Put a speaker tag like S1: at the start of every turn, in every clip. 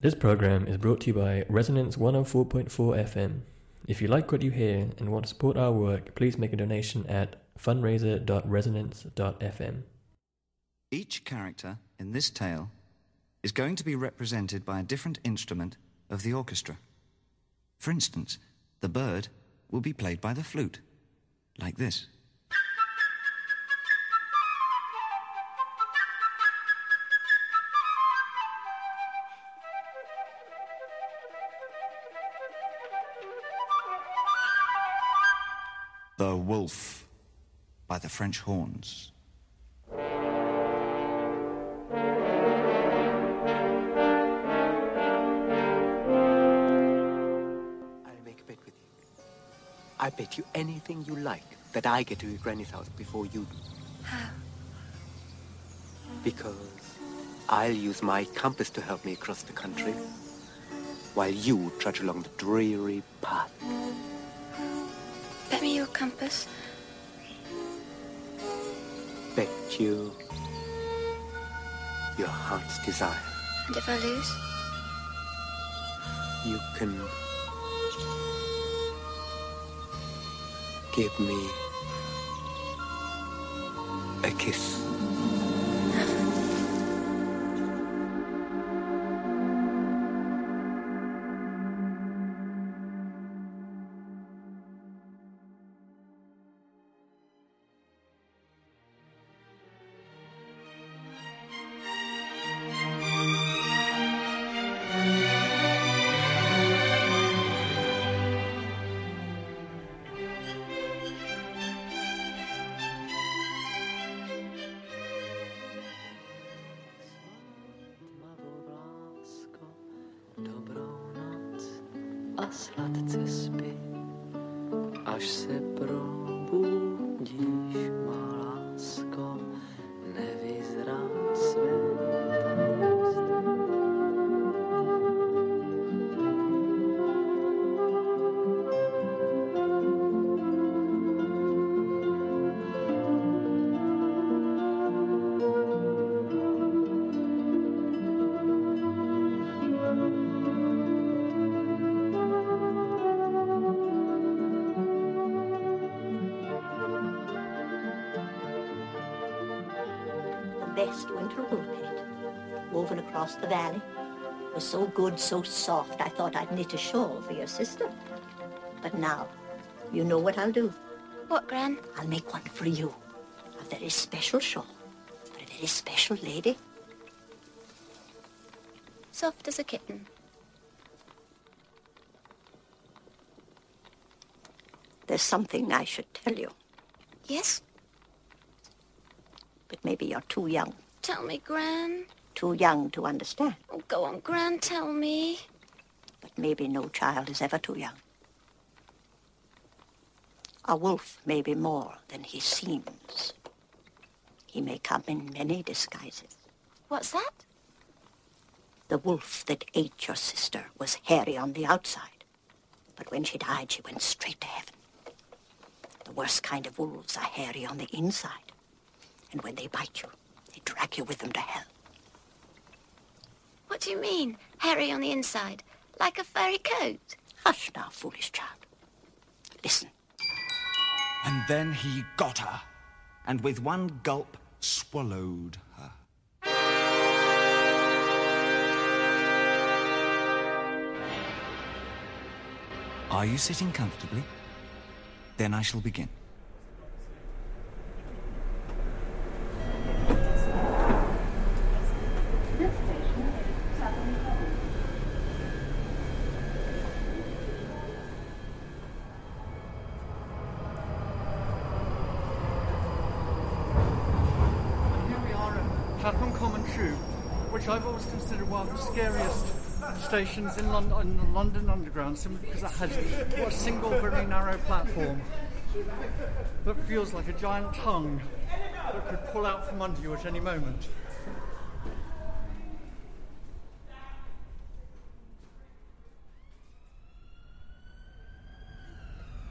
S1: This program is brought to you by Resonance 104.4 FM. If you like what you hear and want to support our work, please make a donation at fundraiser.resonance.fm.
S2: Each character in this tale is going to be represented by a different instrument of the orchestra. For instance, the bird will be played by the flute, like this. The Wolf by the French Horns.
S3: I'll make a bet with you. I bet you anything you like that I get to your granny's house before you do.
S4: How?
S3: Because I'll use my compass to help me across the country, while you trudge along the dreary path.
S4: Bet me your compass.
S3: Bet you your heart's desire.
S4: And if I lose?
S3: You can give me a kiss.
S5: So so soft, I thought I'd knit a shawl for your sister. But now, you know what I'll do.
S4: What, Gran?
S5: I'll make one for you. A very special shawl for a very special lady.
S4: Soft as a kitten.
S5: There's something I should tell you,
S4: Yes?
S5: but maybe you're too young.
S4: Tell me, Gran.
S5: Too young to understand.
S4: Go on, Gran, tell me.
S5: But maybe no child is ever too young. A wolf may be more than he seems. He may come in many disguises.
S4: What's that?
S5: The wolf that ate your sister was hairy on the outside. But when she died, she went straight to heaven. The worst kind of wolves are hairy on the inside. And when they bite you, they drag you with them to hell.
S4: What do you mean? Hairy on the inside? Like a furry coat?
S5: Hush now, foolish child. Listen.
S2: And then he got her, and with one gulp swallowed her. Are you sitting comfortably? Then I shall begin.
S6: Here we are at Clapham Common Tube, which I've always considered one of the scariest stations in London, in the London Underground, simply because it has a single very narrow platform that feels like a giant tongue that could pull out from under you at any moment.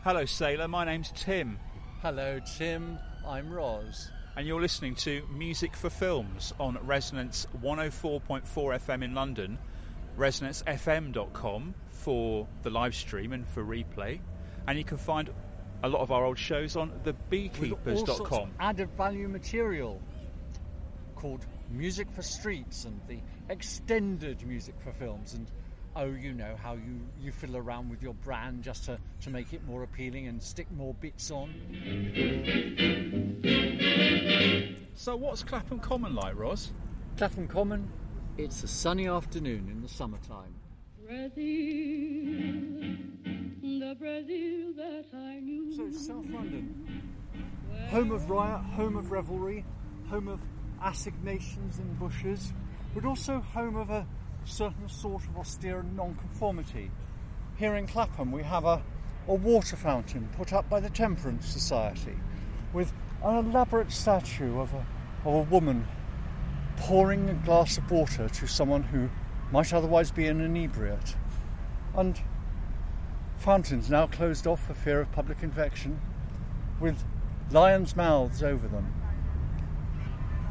S7: Hello, Sailor. My name's Tim.
S6: Hello, Tim. I'm Roz.
S7: And you're listening to Music for Films on Resonance 104.4 FM in London
S8: resonancefm.com for the live stream and for replay. And you can find a lot of our old shows on thebeekeepers.com.
S6: added value material called Music for Streets and the extended music for films and oh you know how you, you fiddle around with your brand just to, to make it more appealing and stick more bits on.
S8: So, what's Clapham Common like, Ros?
S6: Clapham Common, it's a sunny afternoon in the summertime.
S9: the Brazil that I knew.
S6: So South London, home of riot, home of revelry, home of assignations and bushes, but also home of a certain sort of austere nonconformity. Here in Clapham, we have a, a water fountain put up by the Temperance Society with an elaborate statue of a, of a woman pouring a glass of water to someone who might otherwise be an inebriate. And fountains now closed off for fear of public infection, with lions' mouths over them,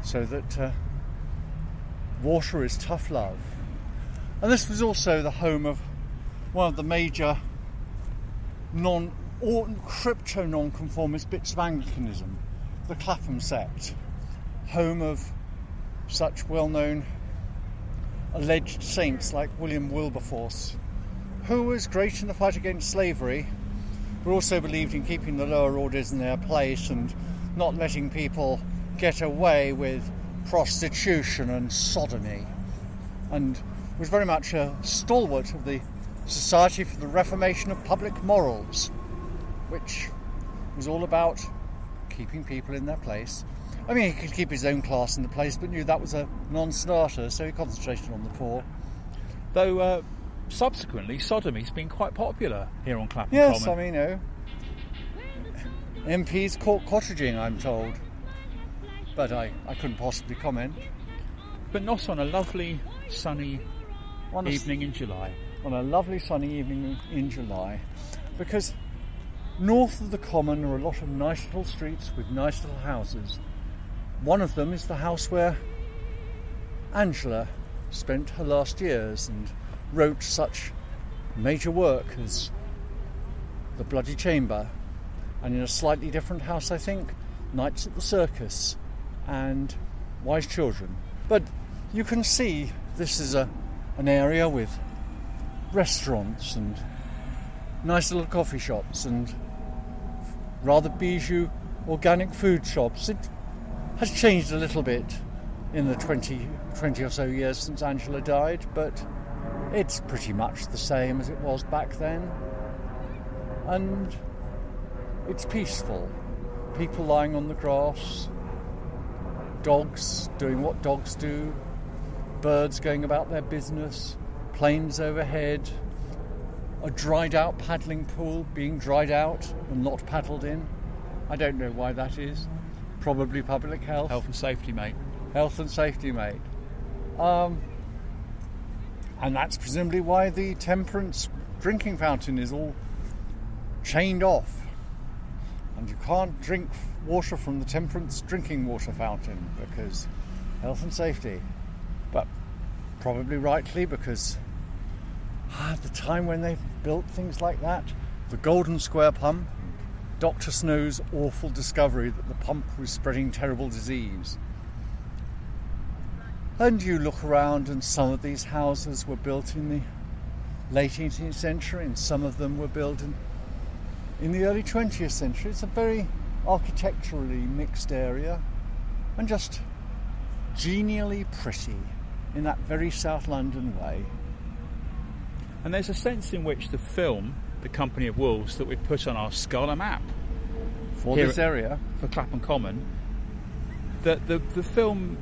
S6: so that uh, water is tough love. And this was also the home of one of the major non or crypto nonconformist bits of Anglicanism, the Clapham sect, home of such well-known alleged saints like William Wilberforce, who was great in the fight against slavery, but also believed in keeping the lower orders in their place and not letting people get away with prostitution and sodomy, and was very much a stalwart of the Society for the Reformation of Public Morals, which was all about keeping people in their place. I mean, he could keep his own class in the place, but knew that was a non starter, so he concentrated on the poor.
S8: Though uh, subsequently, sodomy's been quite popular here on Clapham
S6: Yes,
S8: Common.
S6: I mean, you know, MPs caught cottaging, I'm told. But I, I couldn't possibly comment.
S8: but not on a lovely, sunny
S6: On
S8: evening in July.
S6: on a lovely sunny evening in July because north of the common are a lot of nice little streets with nice little houses. One of them is the house where Angela spent her last years and wrote such major work as The Bloody Chamber, and in a slightly different house, I think, Nights at the Circus and Wise Children. But you can see this is a, an area with restaurants and nice little coffee shops and rather bijou organic food shops. It has changed a little bit in the 20, 20 or so years since Angela died, but it's pretty much the same as it was back then. And it's peaceful. People lying on the grass, dogs doing what dogs do, birds going about their business, planes overhead, a dried out paddling pool being dried out and not paddled in. I don't know why that is. Probably public health.
S8: Health and safety, mate.
S6: Health and safety, mate. Um, and that's presumably why the temperance drinking fountain is all chained off. And you can't drink water from the temperance drinking water fountain because health and safety. But probably rightly because at the time when they built things like that, the Golden Square pump, Dr. Snow's awful discovery that the pump was spreading terrible disease. And you look around, and some of these houses were built in the late 18th century, and some of them were built in, in the early 20th century. It's a very architecturally mixed area and just genially pretty in that very South London way.
S8: And there's a sense in which the film, The Company of Wolves, that we've put on our Scala map
S6: For this area,
S8: for Clapham Common, that the, the film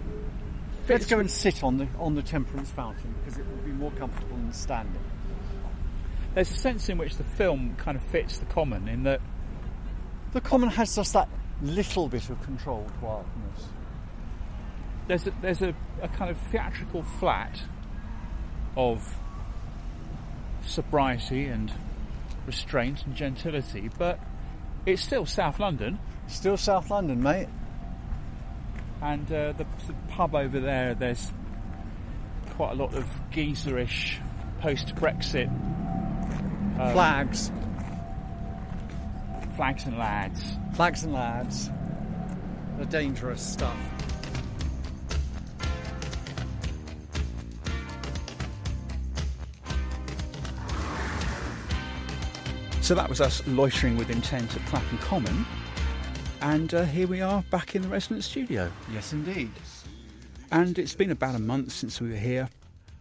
S6: let's
S8: fits
S6: go and sit on the on the temperance fountain because it will be more comfortable than standing.
S8: there's a sense in which the film kind of fits the common in that
S6: The common has just that little bit of controlled wildness.
S8: there's a, there's a, a kind of theatrical flat of sobriety and restraint and gentility, but it's still South London,
S6: Still South London, mate.
S8: and uh, the, the pub over there, there's quite a lot of geezerish
S7: post-Brexit um,
S6: Flags,
S7: flags and lads.
S6: flags and lads, the dangerous stuff.
S8: So that was us loitering with intent at Clapham Common. And uh, here we are back in the resident studio.
S6: Yes, indeed.
S8: And it's been about a month since we were here.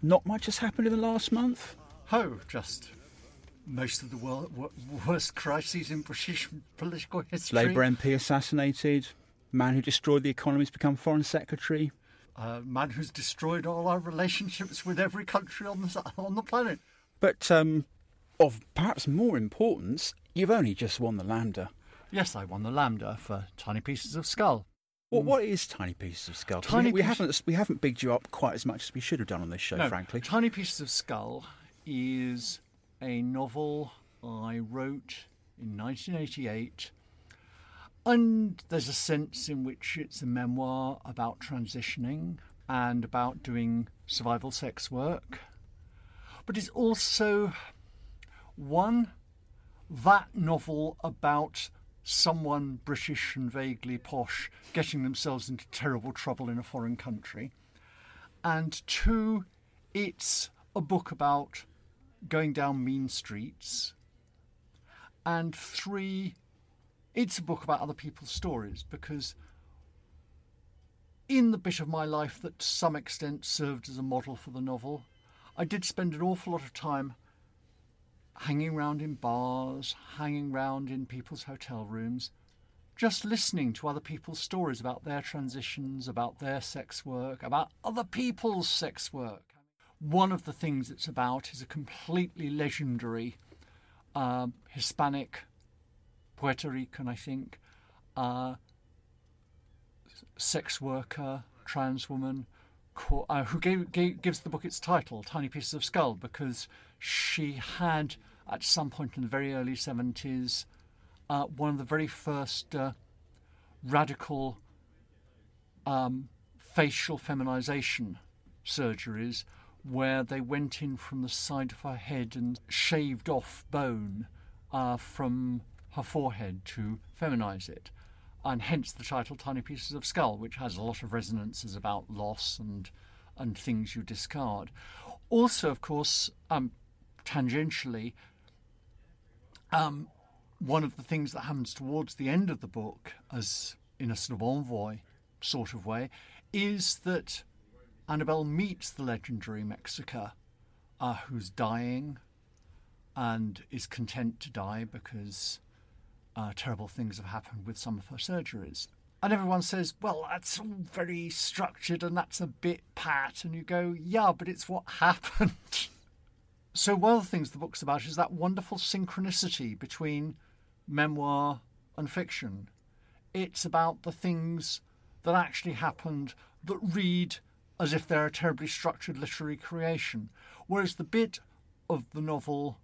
S8: Not much has happened in the last month.
S6: Oh, just most of the world, worst crises in British political history.
S8: Labour MP assassinated. Man who destroyed the economy has become Foreign Secretary.
S6: A man who's destroyed all our relationships with every country on the on the planet.
S8: But um, of perhaps more importance, you've only just won the Lambda.
S6: Yes, I won the Lambda for Tiny Pieces of Skull.
S8: What, mm. what is Tiny Pieces of Skull?
S6: Tiny
S8: we, we haven't we haven't bigged you up quite as much as we should have done on this show,
S6: No,
S8: frankly.
S6: Tiny Pieces of Skull is a novel I wrote in 1988. And there's a sense in which it's a memoir about transitioning and about doing survival sex work. But it's also one, that novel about someone British and vaguely posh getting themselves into terrible trouble in a foreign country. And two, it's a book about going down mean streets. And three, it's a book about other people's stories because in the bit of my life that to some extent served as a model for the novel, I did spend an awful lot of time hanging around in bars, hanging around in people's hotel rooms, just listening to other people's stories about their transitions, about their sex work, about other people's sex work. One of the things it's about is a completely legendary um, Hispanic, Puerto Rican, I think, uh, sex worker, trans woman, uh, who gave, gave, gives the book its title, Tiny Pieces of Skull, because she had, at some point in the very early 70s, uh, one of the very first uh, radical um, facial feminization surgeries where they went in from the side of her head and shaved off bone uh, from her forehead to feminize it. And hence the title Tiny Pieces of Skull, which has a lot of resonances about loss and, and things you discard. Also, of course, um, tangentially, um, one of the things that happens towards the end of the book, as in a sort of envoy sort of way, is that Annabelle meets the legendary Mexica, uh, who's dying and is content to die because uh, terrible things have happened with some of her surgeries. And everyone says, well, that's all very structured and that's a bit pat. And you go, yeah, but it's what happened. So, one of the things the book's about is that wonderful synchronicity between memoir and fiction. It's about the things that actually happened that read as if they're a terribly structured literary creation. Whereas the bit of the novel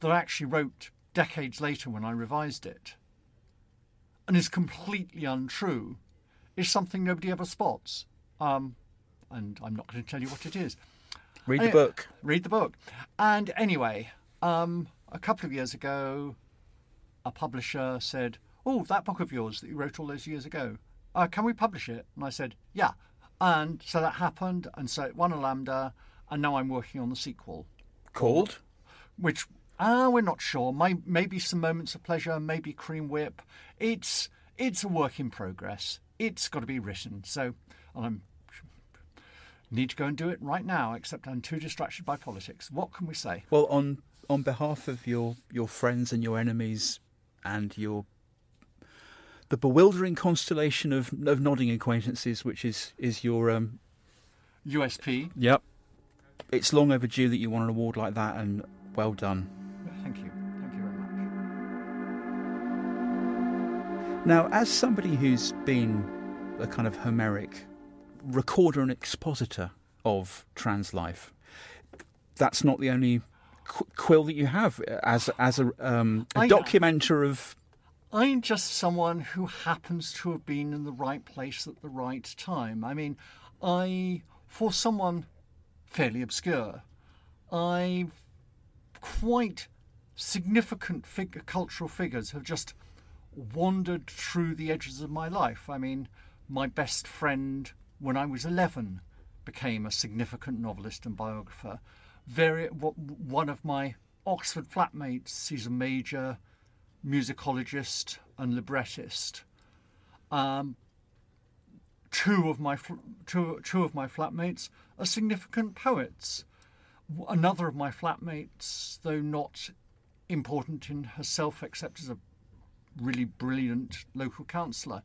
S6: that I actually wrote decades later when I revised it and is completely untrue is something nobody ever spots. Um, and I'm not going to tell you what it is.
S8: Read the book.
S6: Read the book. And anyway, um, a couple of years ago, a publisher said, Oh, that book of yours that you wrote all those years ago, uh, can we publish it? And I said, Yeah. And so that happened, and so it won a Lambda, and now I'm working on the sequel.
S8: Called?
S6: Which, ah, we're not sure. May, maybe some moments of pleasure, maybe Cream Whip. It's it's a work in progress. It's got to be written. So I'm need to go and do it right now. Except I'm too distracted by politics. What can we say?
S8: Well, on on behalf of your your friends and your enemies, and your the bewildering constellation of of nodding acquaintances, which is is your um.
S6: USP.
S8: Yep. It's long overdue that you won an award like that, and well done.
S6: Thank you. Thank you very much.
S8: Now, as somebody who's been a kind of Homeric recorder and expositor of trans life, that's not the only qu- quill that you have as as a, um, a
S6: I-
S8: documenter of.
S6: I'm just someone who happens to have been in the right place at the right time. I mean, I, for someone fairly obscure, I've quite significant fig- cultural figures have just wandered through the edges of my life. I mean, my best friend when I was 11 became a significant novelist and biographer. Very, one of my Oxford flatmates, he's a major musicologist and librettist. Um, two of my two, two of my flatmates are significant poets. Another of my flatmates, though not important in herself except as a really brilliant local councillor,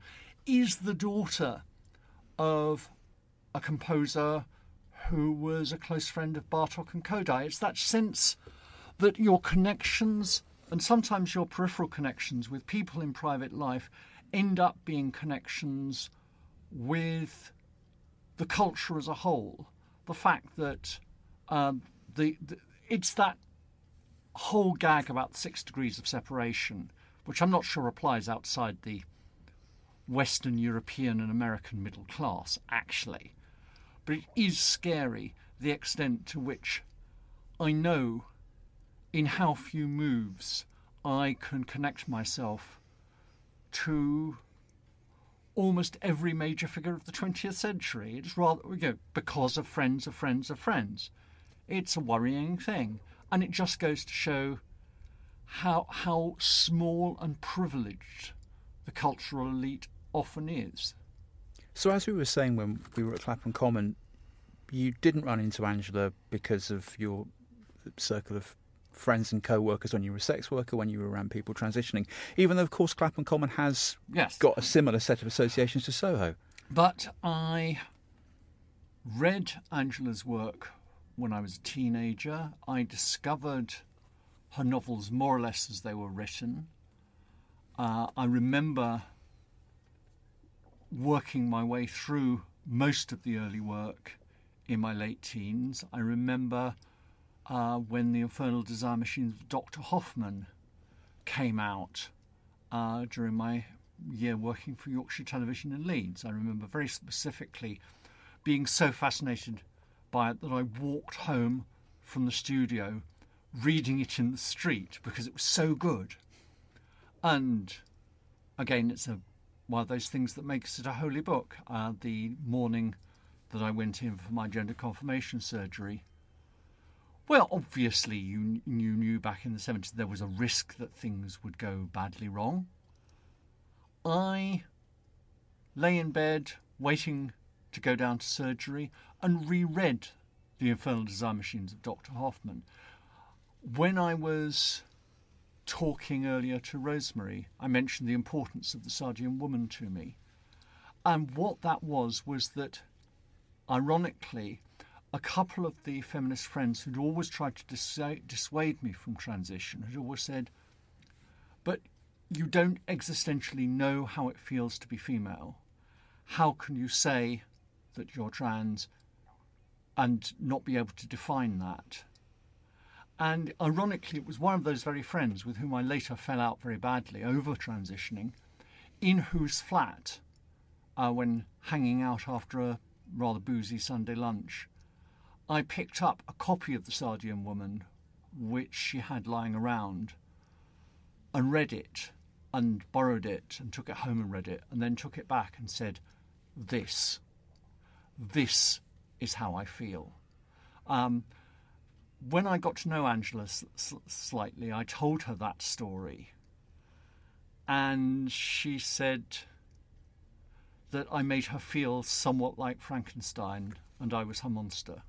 S6: is the daughter of a composer who was a close friend of Bartok and Kodály. It's that sense that your connections and sometimes your peripheral connections with people in private life end up being connections with the culture as a whole. The fact that um, the, the it's that whole gag about six degrees of separation, which I'm not sure applies outside the Western European and American middle class, actually. But it is scary the extent to which I know in how few moves I can connect myself to almost every major figure of the 20th century. It's rather, you know, because of friends of friends of friends. It's a worrying thing. And it just goes to show how, how small and privileged the cultural elite often is.
S8: So, as we were saying when we were at Clapham Common, you didn't run into Angela because of your circle of friends and co-workers when you were a sex worker, when you were around people transitioning. Even though, of course, Clapham Common has
S6: yes.
S8: got a similar set of associations to Soho.
S6: But I read Angela's work when I was a teenager. I discovered her novels more or less as they were written. Uh, I remember working my way through most of the early work in my late teens. I remember uh, when the Infernal Desire Machines of Dr. Hoffman came out uh, during my year working for Yorkshire Television in Leeds. I remember very specifically being so fascinated by it that I walked home from the studio reading it in the street because it was so good. And again, it's a one of those things that makes it a holy book. Uh, the morning that I went in for my gender confirmation surgery, well, obviously, you, you knew back in the 70s there was a risk that things would go badly wrong. I lay in bed waiting to go down to surgery and reread The Infernal Desire Machines of Dr. Hoffman. When I was talking earlier to Rosemary, I mentioned the importance of the Sadeian woman to me. And what that was was that, ironically, a couple of the feminist friends who'd always tried to dissuade me from transition had always said, But you don't existentially know how it feels to be female. How can you say that you're trans and not be able to define that? And ironically, it was one of those very friends with whom I later fell out very badly over transitioning, in whose flat, uh, when hanging out after a rather boozy Sunday lunch, I picked up a copy of The Sadeian Woman, which she had lying around, and read it, and borrowed it, and took it home and read it, and then took it back and said, This, this is how I feel. Um, when I got to know Angela s- slightly, I told her that story. And she said that I made her feel somewhat like Frankenstein and I was her monster.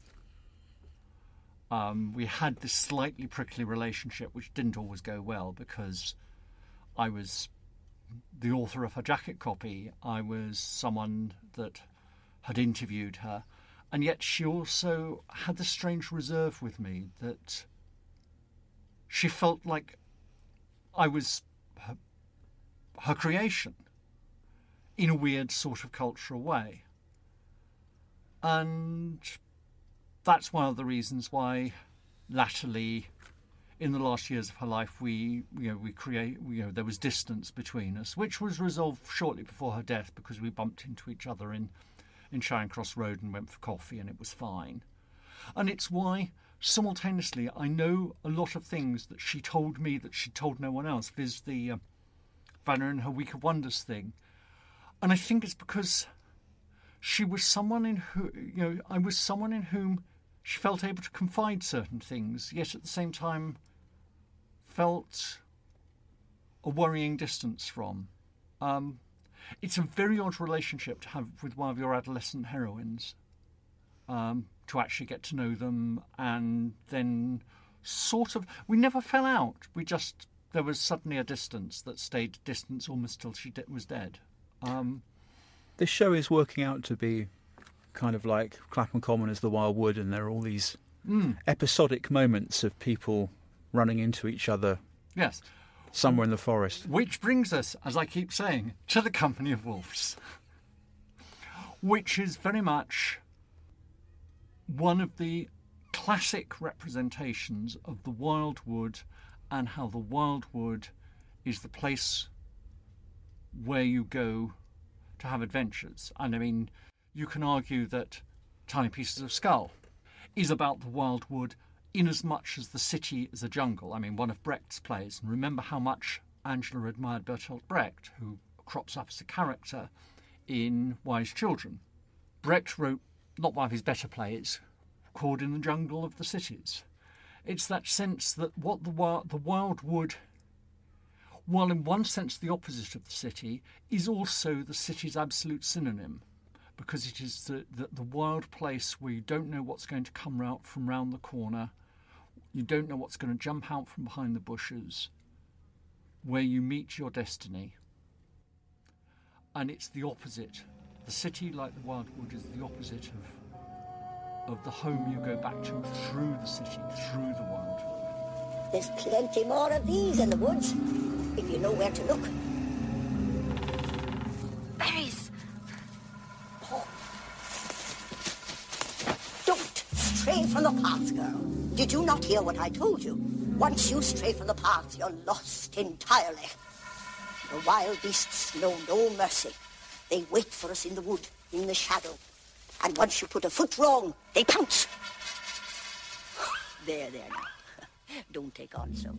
S6: Um, we had this slightly prickly relationship, which didn't always go well because I was the author of her jacket copy. I was someone that had interviewed her. And yet she also had this strange reserve with me that she felt like I was her, her creation in a weird sort of cultural way. And that's one of the reasons why latterly in the last years of her life we you know we create you know there was distance between us which was resolved shortly before her death because we bumped into each other in in Charing Cross Road and went for coffee and it was fine and it's why simultaneously, I know a lot of things that she told me that she told no one else. viz. the uh, Vanna and her Week of Wonders thing. And I think it's because she was someone in who, you know, I was someone in whom she felt able to confide certain things, yet at the same time felt a worrying distance from. Um, it's a very odd relationship to have with one of your adolescent heroines. Um, to actually get to know them, and then sort of, we never fell out. We just there was suddenly a distance that stayed distance almost till she de- was dead. Um,
S8: This show is working out to be kind of like Clapham Common as the Wild Wood, and there are all these
S6: Mm.
S8: episodic moments of people running into each other
S6: yes,
S8: somewhere in the forest.
S6: Which brings us, as I keep saying, to the Company of Wolves, which is very much one of the classic representations of the wildwood and how the wildwood is the place where you go to have adventures. And I mean, you can argue that Tiny Pieces of Skull is about the wildwood in as much as the city is a jungle. I mean, one of Brecht's plays, and remember how much Angela admired Bertolt Brecht, who crops up as a character in Wise Children. Brecht wrote not one of his better plays, called In the Jungle of the Cities. It's that sense that what the, wi- the wildwood, while in one sense the opposite of the city, is also the city's absolute synonym because it is the, the, the wild place where you don't know what's going to come out from round the corner, you don't know what's going to jump out from behind the bushes, where you meet your destiny. And it's the opposite. The city, like the wildwood, is the opposite of, of the home you go back to through the city, through the wildwood.
S5: There's plenty more of these in the woods, if you know where to look. Did you not hear what I told you? Once you stray from the path, you're lost entirely. The wild beasts know no mercy. They wait for us in the wood, in the shadow. And once you put a foot wrong, they pounce. There, there now. Don't take on so.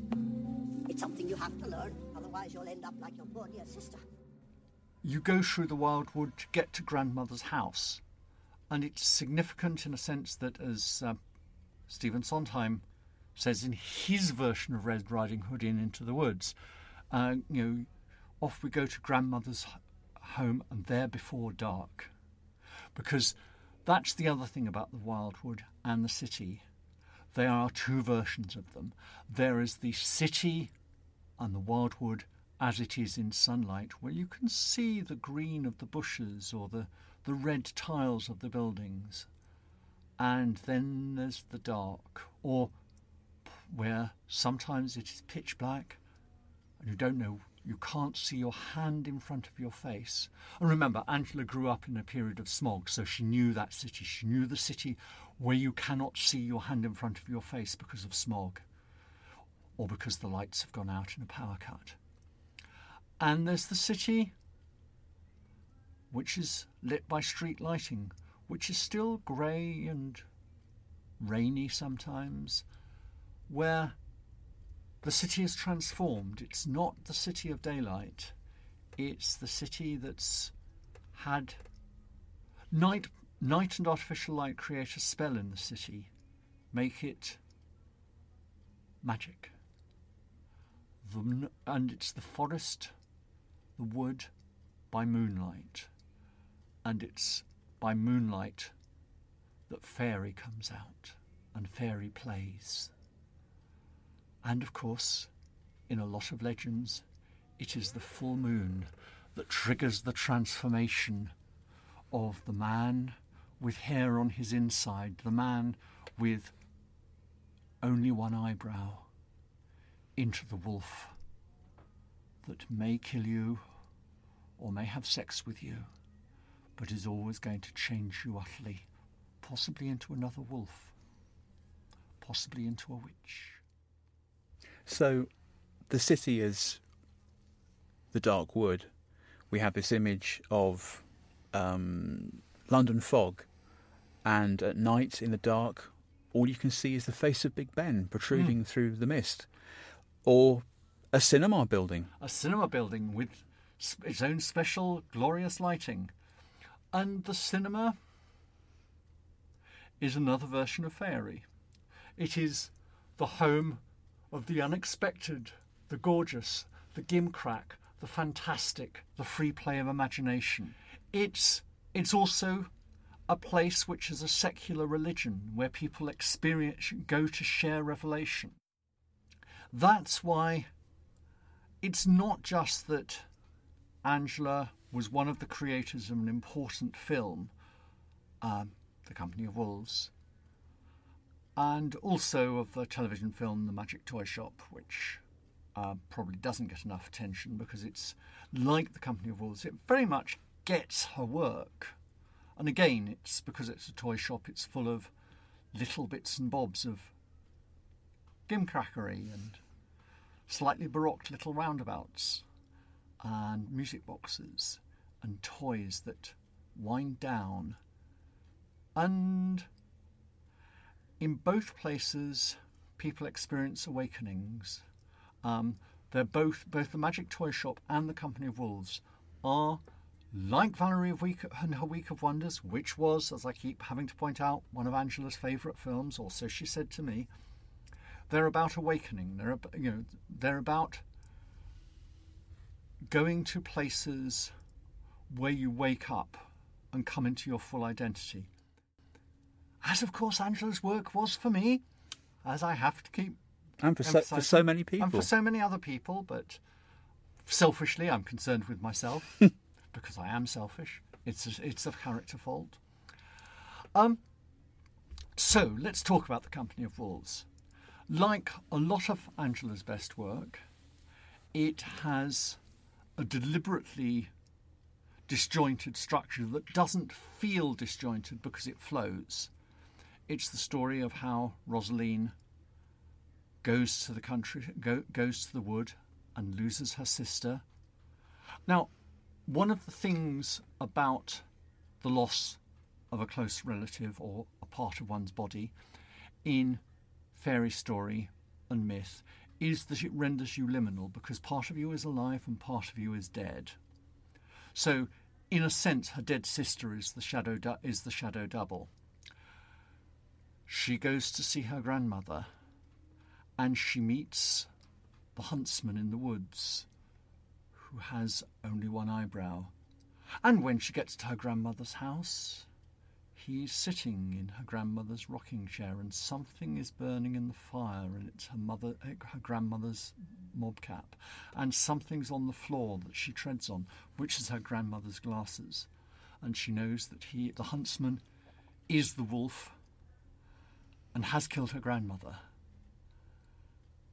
S5: It's something you have to learn, otherwise you'll end up like your poor dear sister.
S6: you go through the wildwood to get to grandmother's house. And it's significant in a sense that, as uh, Stephen Sondheim says in his version of Red Riding Hood in Into the Woods, uh, you know, off we go to grandmother's home and there before dark. Because that's the other thing about the wildwood and the city. There are two versions of them. There is the city and the wildwood as it is in sunlight, where you can see the green of the bushes or the, the red tiles of the buildings. And then there's the dark, or where sometimes it is pitch black and you don't know, you can't see your hand in front of your face. And remember, Angela grew up in a period of smog, so she knew that city. She knew the city where you cannot see your hand in front of your face because of smog or because the lights have gone out in a power cut. And there's the city, which is lit by street lighting, which is still grey and rainy sometimes, where the city is transformed. It's not the city of daylight, it's the city that's had night, night and artificial light create a spell in the city, make it magic. The, and it's the forest, the wood by moonlight. And it's by moonlight that fairy comes out and fairy plays. And of course, in a lot of legends, it is the full moon that triggers the transformation of the man with hair on his inside, the man with only one eyebrow, into the wolf that may kill you or may have sex with you, but is always going to change you utterly, possibly into another wolf, possibly into a witch.
S8: So, the city is the dark wood. We have this image of um, London fog, and at night in the dark, all you can see is the face of Big Ben protruding
S6: Hmm.
S8: through the mist, or a cinema building.
S6: a cinema building with its own special glorious lighting. And the cinema is another version of Fairy. It is the home of the unexpected, the gorgeous, the gimcrack, the fantastic, the free play of imagination. It's it's also a place which is a secular religion where people experience go to share revelation. That's why it's not just that Angela was one of the creators of an important film, um, The Company of Wolves, and also of the television film The Magic Toy Shop, which uh, probably doesn't get enough attention because it's like The Company of Wolves. It very much gets her work. And again, it's because it's a toy shop, it's full of little bits and bobs of gimcrackery and slightly baroque little roundabouts and music boxes and toys that wind down. And in both places, people experience awakenings. Um, they're both both the Magic Toy Shop and the Company of Wolves are like Valerie of Week and her Week of Wonders, which was, as I keep having to point out, one of Angela's favourite films, or so she said to me. They're about awakening. They're you know they're about going to places where you wake up and come into your full identity. As of course Angela's work was for me, as I have to keep
S8: And for so, for so many people.
S6: and for so many other people, but selfishly I'm concerned with myself because I am selfish. It's a, it's a character fault. Um, so let's talk about the Company of Wolves. Like a lot of Angela's best work, it has a deliberately disjointed structure that doesn't feel disjointed because it flows. It's the story of how Rosaleen goes to the country, go, goes to the wood, and loses her sister. Now, one of the things about the loss of a close relative or a part of one's body in fairy story and myth is that it renders you liminal because part of you is alive and part of you is dead. So, in a sense, her dead sister is the shadow is the shadow double. She goes to see her grandmother, and she meets the huntsman in the woods, who has only one eyebrow. And when she gets to her grandmother's house, he's sitting in her grandmother's rocking chair, and something is burning in the fire, and it's her mother, eh, her grandmother's mob cap, and something's on the floor that she treads on, which is her grandmother's glasses, and she knows that he, the huntsman, is the wolf, and has killed her grandmother.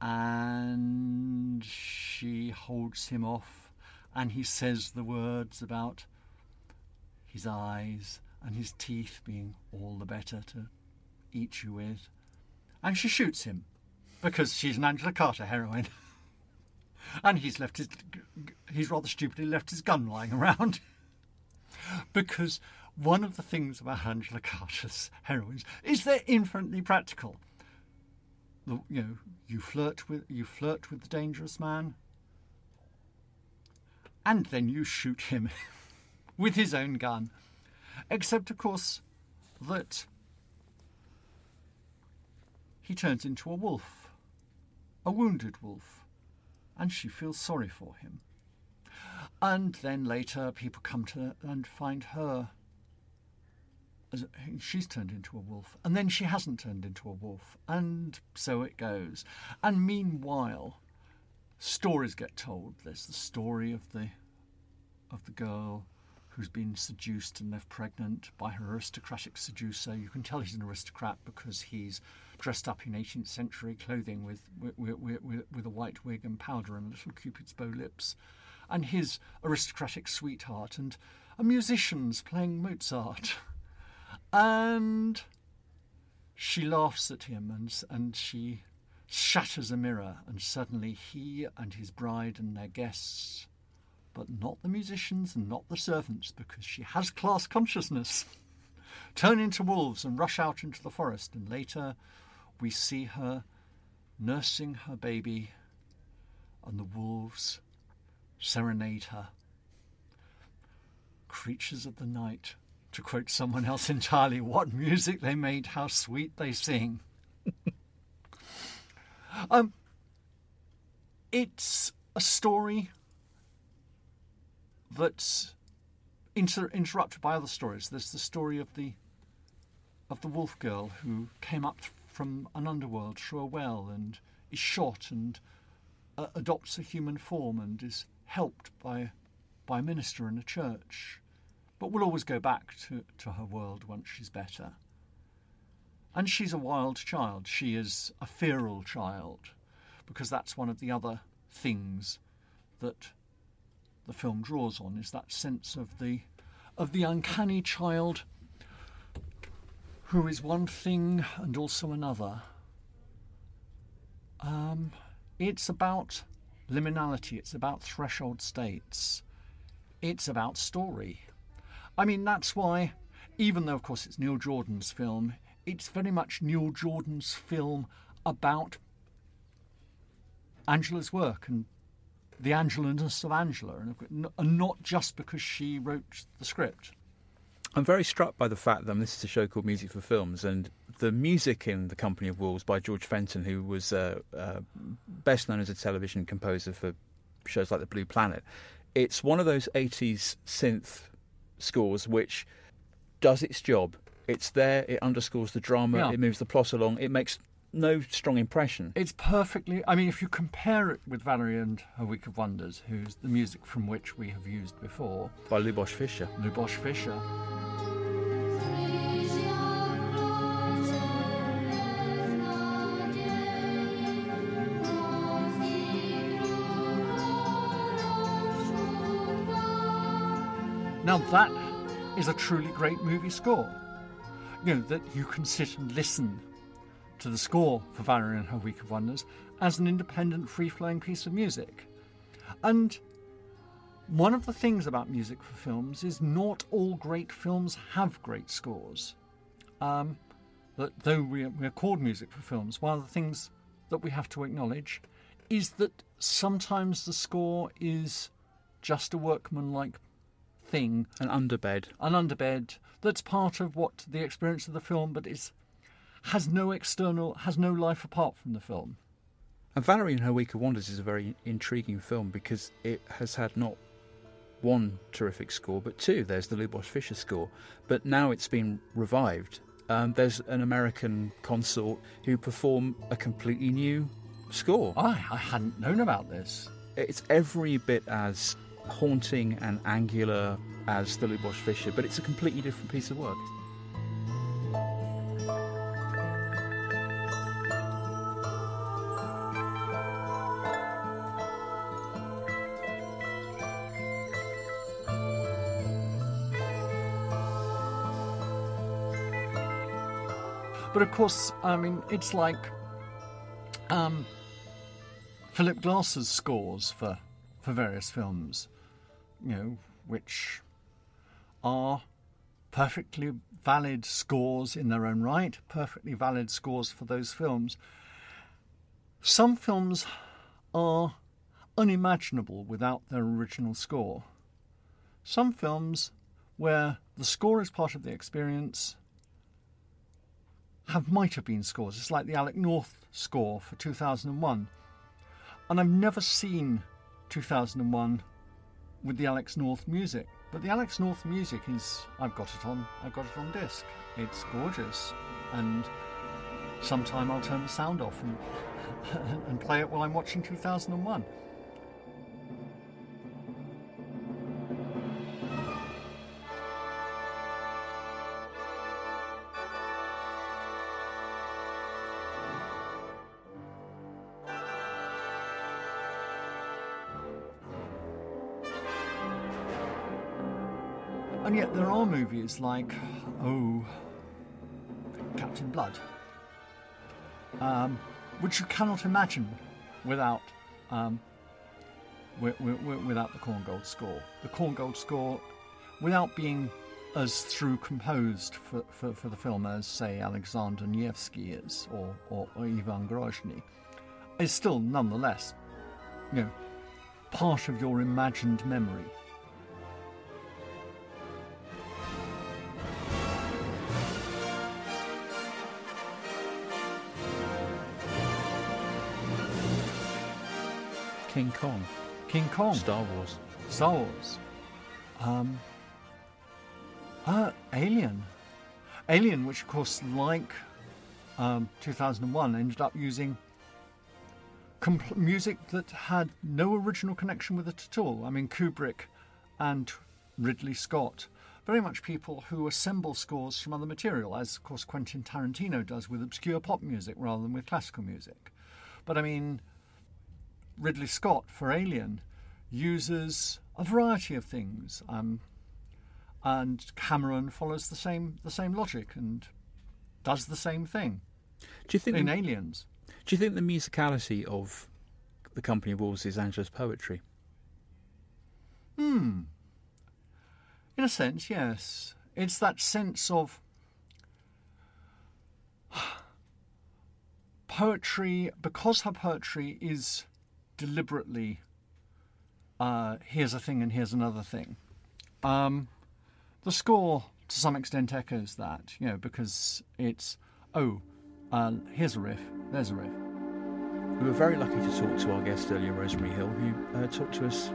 S6: And she holds him off, and he says the words about his eyes and his teeth being all the better to eat you with. And she shoots him because she's an Angela Carter heroine. and he's left his, he's rather stupidly left his gun lying around. because one of the things about Angela Carter's heroines is they're infinitely practical. The, you know, you flirt with you flirt with the dangerous man, and then you shoot him with his own gun. Except, of course, that he turns into a wolf, a wounded wolf, and she feels sorry for him. And then later, people come to and find her. As she's turned into a wolf, and then she hasn't turned into a wolf, and so it goes. And meanwhile, stories get told. There's the story of the of the girl who's been seduced and left pregnant by her aristocratic seducer. You can tell he's an aristocrat because he's dressed up in 18th century clothing with with, with, with, with a white wig and powder and little cupid's bow lips, and his aristocratic sweetheart and a musician's playing Mozart, and she laughs at him and and she shatters a mirror and suddenly he and his bride and their guests but not the musicians and not the servants because she has class consciousness turn into wolves and rush out into the forest. And later, we see her nursing her baby, and the wolves serenade her. Creatures of the night, to quote someone else entirely, what music they made, how sweet they sing. um, it's a story that's inter- interrupted by other stories. There's the story of the of the wolf girl who came up from an underworld through a well and is shot and uh, adopts a human form and is helped by by a minister in a church, but will always go back to, to her world once she's better. And she's a wild child. She is a feral child, because that's one of the other things that the film draws on is that sense of the of the uncanny child who is one thing and also another. Um, it's about liminality, it's about threshold states, it's about story. I mean, that's why, even though, of course, it's Neil Jordan's film, it's very much Neil Jordan's film about Angela's work and the Angelaness of Angela, and not just because she wrote the script.
S8: I'm very struck by the fact that this is a show called Music for Films, and the music in The Company of Wolves by George Fenton, who was uh, uh, best known as a television composer for shows like The Blue Planet. It's one of those 80s synth scores which does its job. It's there, it underscores the drama, yeah. it moves the plot along, it makes no strong impression.
S6: It's perfectly. I mean, if you compare it with Valerie and Her Week of Wonders, who's the music from which we have used before,
S8: by Luboš Fišer.
S6: Luboš Fišer. Now that is a truly great movie score. You know, that you can sit and listen to the score for Valerie and Her Week of Wonders as an independent, free flowing piece of music. And one of the things about music for films is not all great films have great scores. Um, that though we are, we are called music for films, one of the things that we have to acknowledge is that sometimes the score is just a workmanlike thing.
S8: An underbed.
S6: An underbed that's part of what the experience of the film, but is has no external, has no life apart from the film.
S8: And Valerie and Her Week of Wonders is a very intriguing film because it has had not one terrific score, but two. There's the Luboš Fišer score, but now it's been revived. Um, there's an American consort who perform a completely new score.
S6: I, I hadn't known about this.
S8: It's every bit as haunting and angular as the Luboš Fišer, but it's a completely different piece of work.
S6: But of course, I mean, it's like um, Philip Glass's scores for for various films, you know, which are perfectly valid scores in their own right, perfectly valid scores for those films. Some films are unimaginable without their original score. Some films, where the score is part of the experience, have might have been scores. It's like the Alex North score for 2001. And I've never seen 2001 with the Alex North music. But the Alex North music is I've got it on I've got it on disc. It's gorgeous. And sometime I'll turn the sound off and and play it while I'm watching 2001. Like, oh, Captain Blood, um, which you cannot imagine without um, without the Korngold score. The Korngold score, without being as through composed for, for, for the film as, say, Alexander Nevsky is or, or, or Ivan Grozny, is still nonetheless, you know, part of your imagined memory.
S8: King Kong.
S6: King Kong.
S8: Star Wars.
S6: Star Wars. Um, uh, Alien. Alien, which of course, like um, 2001, ended up using compl- music that had no original connection with it at all. I mean, Kubrick and Ridley Scott, very much people who assemble scores from other material, as of course Quentin Tarantino does with obscure pop music rather than with classical music. But I mean, Ridley Scott for Alien uses a variety of things, um, and Cameron follows the same the same logic and does the same thing.
S8: Do you think
S6: in
S8: the,
S6: Aliens?
S8: Do you think the musicality of the Company of Wolves is Angela's poetry?
S6: Hmm. In a sense, yes. It's that sense of poetry, because her poetry is deliberately uh, here's a thing and here's another thing. Um, the score, to some extent, echoes that, you know, because it's, oh, uh, here's a riff, there's a riff.
S8: We were very lucky to talk to our guest earlier, Rosemary Hill, who uh, talked to us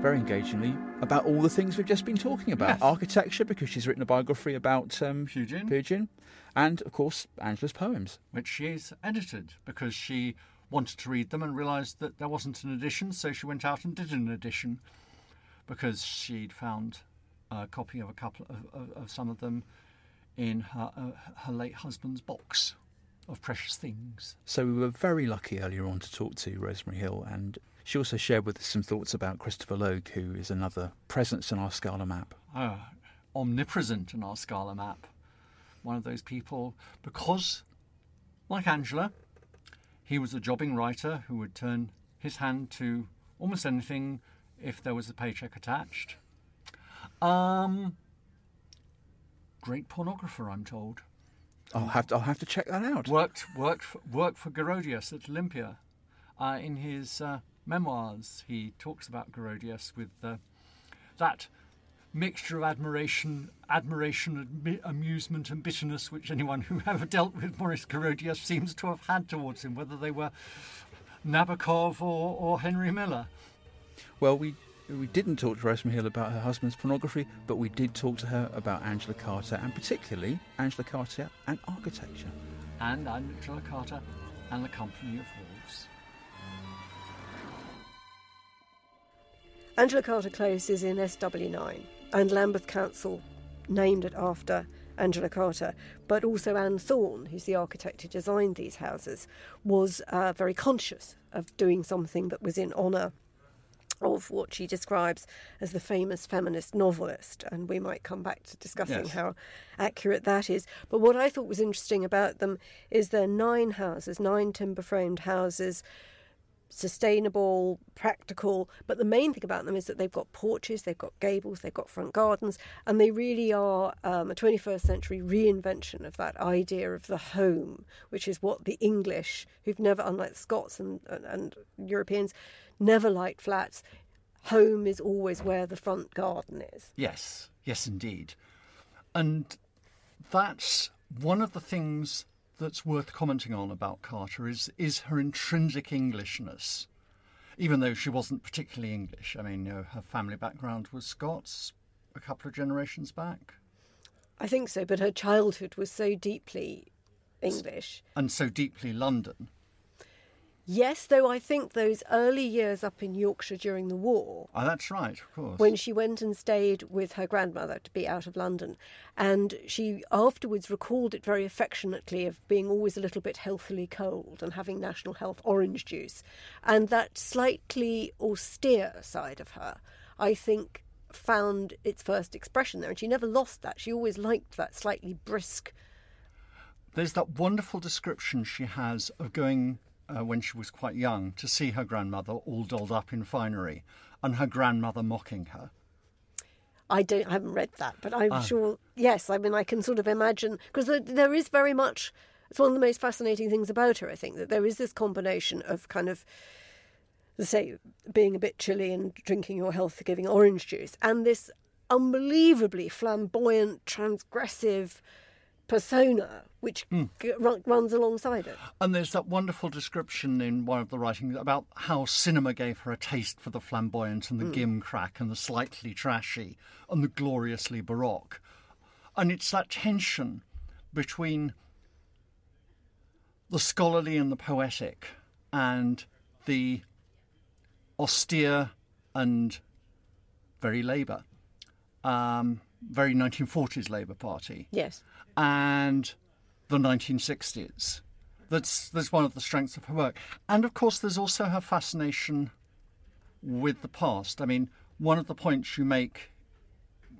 S8: very engagingly about all the things we've just been talking about.
S6: Yes.
S8: Architecture, because she's written a biography about um,
S6: Pugin.
S8: Pugin, and of course Angela's poems.
S6: which she's edited because she wanted to read them and realised that there wasn't an edition, so she went out and did an edition because she'd found a copy of a couple of, of, of some of them in her, uh, her late husband's box of precious things.
S8: So we were very lucky earlier on to talk to Rosemary Hill, and she also shared with us some thoughts about Christopher Logue, who is another presence in our Scala map.
S6: Ah, omnipresent in our Scala map. One of those people, because, like Angela, he was a jobbing writer who would turn his hand to almost anything if there was a paycheck attached. Um, great pornographer, I'm told.
S8: I'll have to, I'll have to check that out.
S6: Worked worked for, worked for Girodias at Olympia. Uh, in his uh, memoirs, he talks about Girodias with uh, that mixture of admiration, admiration, admi- amusement, and bitterness which anyone who ever dealt with Maurice Girodias seems to have had towards him, whether they were Nabokov or, or Henry Miller.
S8: Well, we we didn't talk to Rosemary Hill about her husband's pornography, but we did talk to her about Angela Carter, and particularly Angela Carter and architecture.
S6: And Angela Carter and the Company of Wolves.
S10: Angela Carter Close is in SW9, and Lambeth Council named it after Angela Carter, but also Anne Thorne, who's the architect who designed these houses, was uh, very conscious of doing something that was in honour of what she describes as the famous feminist novelist, and we might come back to discussing
S11: Yes.
S10: how accurate that is. But what I thought was interesting about them is they're nine houses, nine timber framed houses, sustainable, practical. But the main thing about them is that they've got porches, they've got gables, they've got front gardens, and they really are um, a 21st century reinvention of that idea of the home, which is what the English, who've never, unlike the Scots and, and, and Europeans, never liked flats. Home is always where the front garden is.
S6: Yes, yes, indeed. And that's one of the things that's worth commenting on about Carter is is her intrinsic Englishness. Even though she wasn't particularly English, I mean, you know, her family background was Scots, a couple of generations back,
S10: I think so, but her childhood was so deeply English.
S6: and so deeply London.
S10: Yes, though I think those early years up in Yorkshire during the war,
S6: Oh, that's right, of course.
S10: when she went and stayed with her grandmother to be out of London. And she afterwards recalled it very affectionately of being always a little bit healthily cold and having National Health orange juice. And that slightly austere side of her, I think, found its first expression there. And she never lost that. She always liked that slightly brisk.
S6: There's that wonderful description she has of going uh, when she was quite young to see her grandmother all dolled up in finery and her grandmother mocking her.
S10: I don't. I haven't read that, but I'm
S8: Ah.
S10: sure. Yes, I mean, I can sort of imagine because there, there is very much. It's one of the most fascinating things about her. I think that there is this combination of kind of, say, being a bit chilly and drinking your health-giving orange juice, and this unbelievably flamboyant, transgressive persona which
S8: Hmm.
S10: g- run, runs alongside it.
S6: And there's that wonderful description in one of the writings about how cinema gave her a taste for the flamboyant and the
S10: Mm.
S6: gimcrack and the slightly trashy and the gloriously baroque. And it's that tension between the scholarly and the poetic and the austere and very Labour, um, very 1940s Labour Party
S10: Yes.
S6: And the 1960s. That's that's one of the strengths of her work, and of course, there's also her fascination with the past. I mean, one of the points you make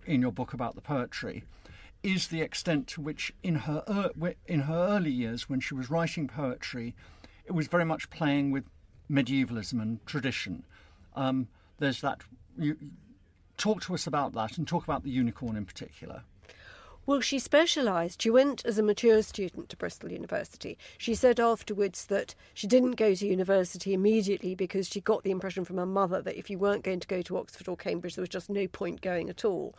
S6: in your book about the poetry is the extent to which, in her ear- in her early years, when she was writing poetry, it was very much playing with medievalism and tradition. Um, there's that. You, talk to us about that, and talk about the unicorn in particular.
S10: Well, she specialised. She went as a mature student to Bristol University. She said afterwards that she didn't go to university immediately because she got the impression from her mother that if you weren't going to go to Oxford or Cambridge, there was just no point going at all.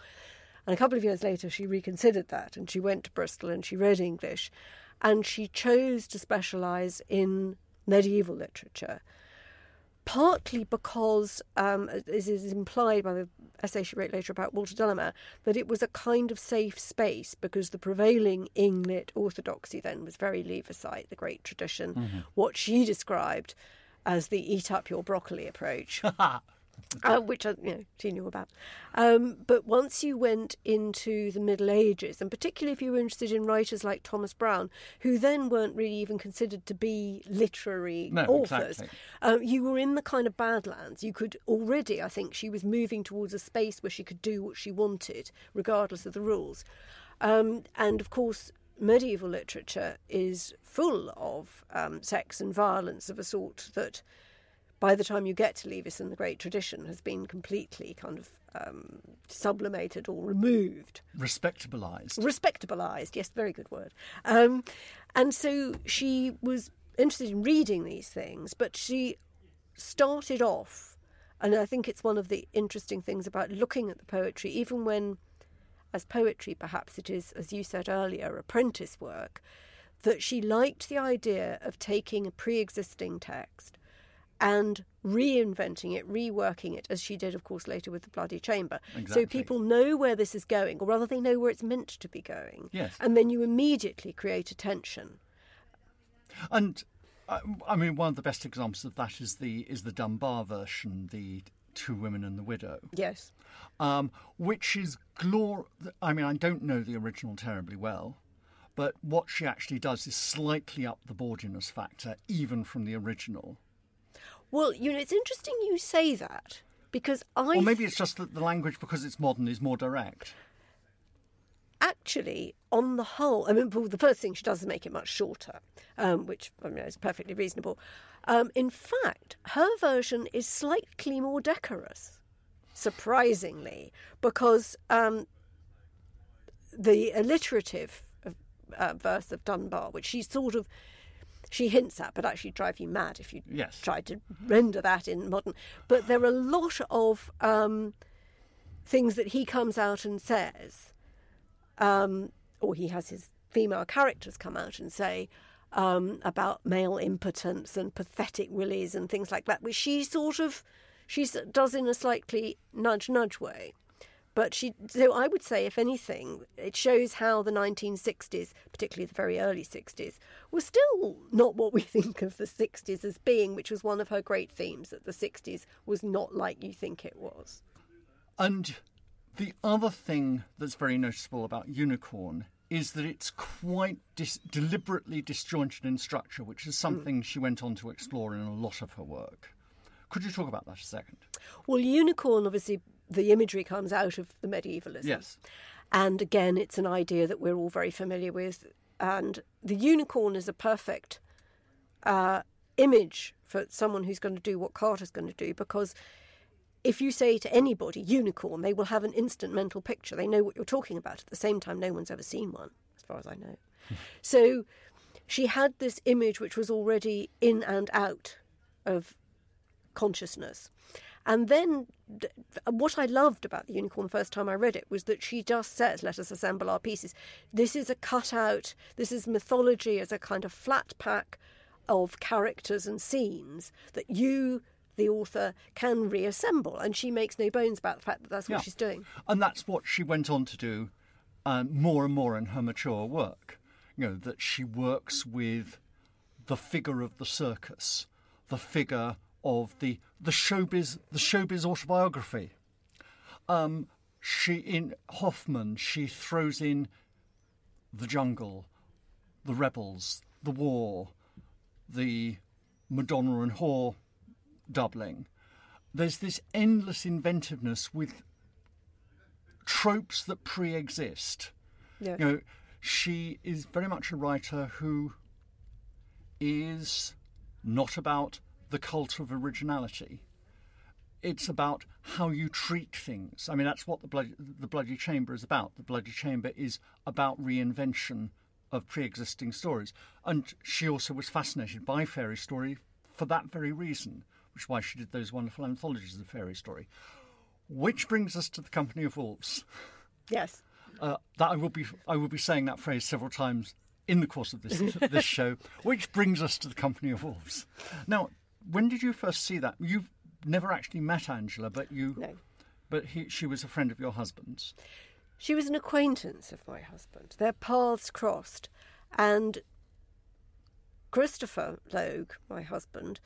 S10: And a couple of years later, she reconsidered that and she went to Bristol and she read English. And she chose to specialise in medieval literature partly because, um, as is implied by the essay she wrote later about Walter de la Mare, that it was a kind of safe space because the prevailing Inglit orthodoxy then was very Leavisite, the great tradition,
S11: Mhm.
S10: what she described as the eat up your broccoli approach. Uh, which I, you know, she knew about. Um, but once you went into the Middle Ages, and particularly if you were interested in writers like Thomas Browne, who then weren't really even considered to be literary
S6: No,
S10: authors,
S6: exactly.
S10: um, you were in the kind of badlands. You could already, I think, she was moving towards a space where she could do what she wanted, regardless of the rules. Um, and of course, medieval literature is full of um, sex and violence of a sort that by the time you get to Leavis and the Great Tradition has been completely kind of um, sublimated or removed.
S6: Respectabilized.
S10: Respectabilized, yes, very good word. Um, and so she was interested in reading these things, but she started off, and I think it's one of the interesting things about looking at the poetry, even when, as poetry, perhaps it is, as you said earlier, apprentice work, that she liked the idea of taking a pre existing text and reinventing it, reworking it, as she did, of course, later with the Bloody Chamber.
S6: Exactly.
S10: So people know where this is going, or rather, they know where it's meant to be going.
S6: Yes.
S10: And then you immediately create a tension.
S6: And uh, I mean, one of the best examples of that is the is the Dunbar version, the Two Women and the Widow.
S10: Yes.
S6: Um, which is glor. I mean, I don't know the original terribly well, but what she actually does is slightly up the bawdiness factor, even from the original.
S10: Well, you know, it's interesting you say that because I
S6: Or maybe it's just that the language, because it's modern, is more direct.
S10: actually, on the whole, I mean, well, the first thing she does is make it much shorter, um, which I mean, is perfectly reasonable. Um, in fact, her version is slightly more decorous, surprisingly, because um, the alliterative uh, verse of Dunbar, which she sort of she hints at, but actually drive you mad if you
S6: Yes.
S10: try to render that in modern. But there are a lot of um, things that he comes out and says, um, or he has his female characters come out and say um, about male impotence and pathetic willies and things like that, which she sort of she does in a slightly nudge nudge way. But she, so I would say, if anything, it shows how the 1960s, particularly the very early 60s, was still not what we think of the 60s as being, which was one of her great themes that the 60s was not like you think it was.
S6: And the other thing that's very noticeable about Unicorn is that it's quite dis- deliberately disjointed in structure, which is mm. something she went on to explore in a lot of her work. Could you talk about that a second?
S10: Well, unicorn, obviously, the imagery comes out of the medievalism.
S6: Yes.
S10: And again, it's an idea that we're all very familiar with. And the unicorn is a perfect uh, image for someone who's going to do what Carter's going to do because if you say to anybody unicorn, they will have an instant mental picture. They know what you're talking about. At the same time, no one's ever seen one, as far as I know. so she had this image which was already in and out of consciousness. And then what I loved about the unicorn the first time I read it was that she just says, Let us assemble our pieces. This is a cutout, this is mythology as a kind of flat pack of characters and scenes that you, the author, can reassemble. And she makes no bones about the fact that that's what
S6: Yeah.
S10: she's doing.
S6: And that's what she went on to do um, more and more in her mature work. You know, that she works with the figure of the circus, the figure of the the showbiz the showbiz autobiography. Um, she in Hoffman she throws in the jungle, the rebels, the war, the Madonna and whore doubling. There's this endless inventiveness with tropes that pre-exist.
S10: Yeah.
S6: You know, she is very much a writer who is not about the cult of originality. It's about how you treat things. I mean, that's what the bloody, the bloody chamber is about. The bloody chamber is about reinvention of pre-existing stories, and she also was fascinated by fairy story for that very reason, which is why she did those wonderful anthologies of fairy story. Which brings us to the Company of Wolves.
S10: Yes.
S6: Uh, that I will be I will be saying that phrase several times in the course of this this show, which brings us to the Company of Wolves. Now, when did you first see that? You've never actually met Angela, but you,
S10: No.
S6: but he, she was a friend of your husband's.
S10: She was an acquaintance of my husband. Their paths crossed, and Christopher Logue, my husband,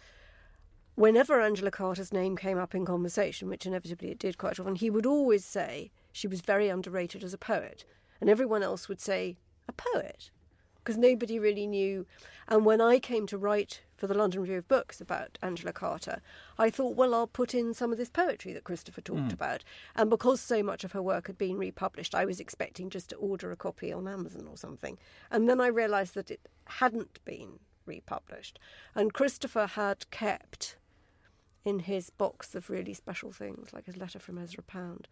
S10: whenever Angela Carter's name came up in conversation, which inevitably it did quite often, he would always say she was very underrated as a poet, and everyone else would say a poet because nobody really knew. And when I came to write for the London Review of Books about Angela Carter, I thought, well, I'll put in some of this poetry that Christopher talked
S11: Mm.
S10: about. And because so much of her work had been republished, I was expecting just to order a copy on Amazon or something. And then I realised that it hadn't been republished. And Christopher had kept in his box of really special things, like his letter from Ezra Pound.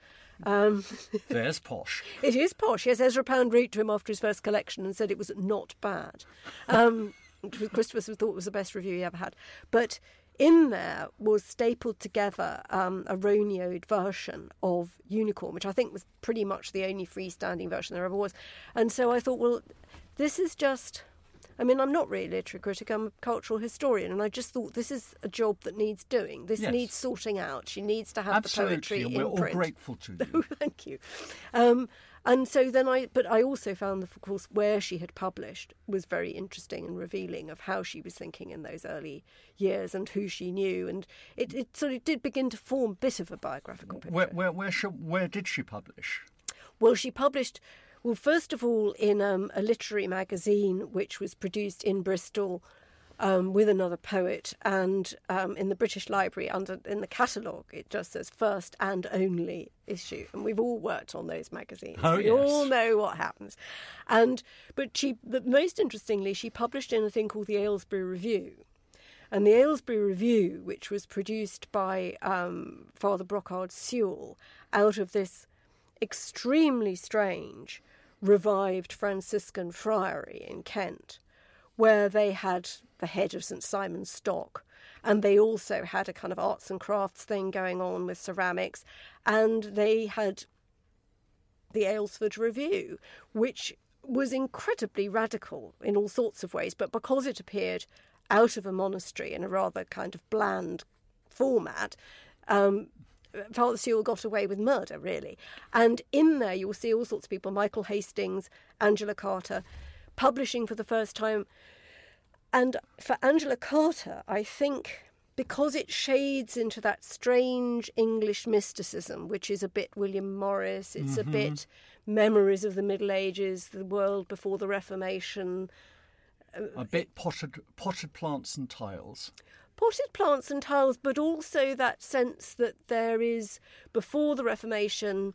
S10: Um,
S6: There's posh.
S10: it is posh. Yes, Ezra Pound wrote to him after his first collection and said it was not bad. Um, Christopher thought was the best review he ever had. But in there was stapled together um, a Roneoed version of Unicorn, which I think was pretty much the only freestanding version there ever was. And so I thought, well, this is just. I mean, I'm not really a literary critic, I'm a cultural historian, and I just thought this is a job that needs doing. This
S6: Yes.
S10: needs sorting out. She needs to have
S6: Absolutely,
S10: the poetry
S6: and we're all
S10: print.
S6: grateful to you.
S10: Thank you. Um, and so then I, but I also found, of course, where she had published was very interesting and revealing of how she was thinking in those early years and who she knew, and it, it sort of did begin to form a bit of a biographical picture.
S6: Where where where, sh- where did she publish?
S10: Well, she published, well, first of all, in um, a literary magazine which was produced in Bristol um, with another poet, and um, in the British Library, under in the catalogue, it just says first and only issue. And we've all worked on those magazines.
S11: Oh,
S10: we
S11: yes.
S10: all know what happens. And but she, but most interestingly, she published in a thing called the Aylesford Review. And the Aylesford Review, which was produced by um, Father Brocard Sewell, out of this extremely strange revived Franciscan friary in Kent, where they had the head of St Simon's Stock, and they also had a kind of arts and crafts thing going on with ceramics, and they had the Aylesford Review, which was incredibly radical in all sorts of ways, but because it appeared out of a monastery in a rather kind of bland format, um, Father Sewell got away with murder, really. And in there, you will see all sorts of people Michael Hastings, Angela Carter, publishing for the first time. And for Angela Carter, I think because it shades into that strange English mysticism, which is a bit William Morris, it's a
S6: Mhm.
S10: bit memories of the Middle Ages, the world before the Reformation.
S6: A bit potted potted plants and tiles.
S10: potted plants and tiles, but also that sense that there is, before the Reformation,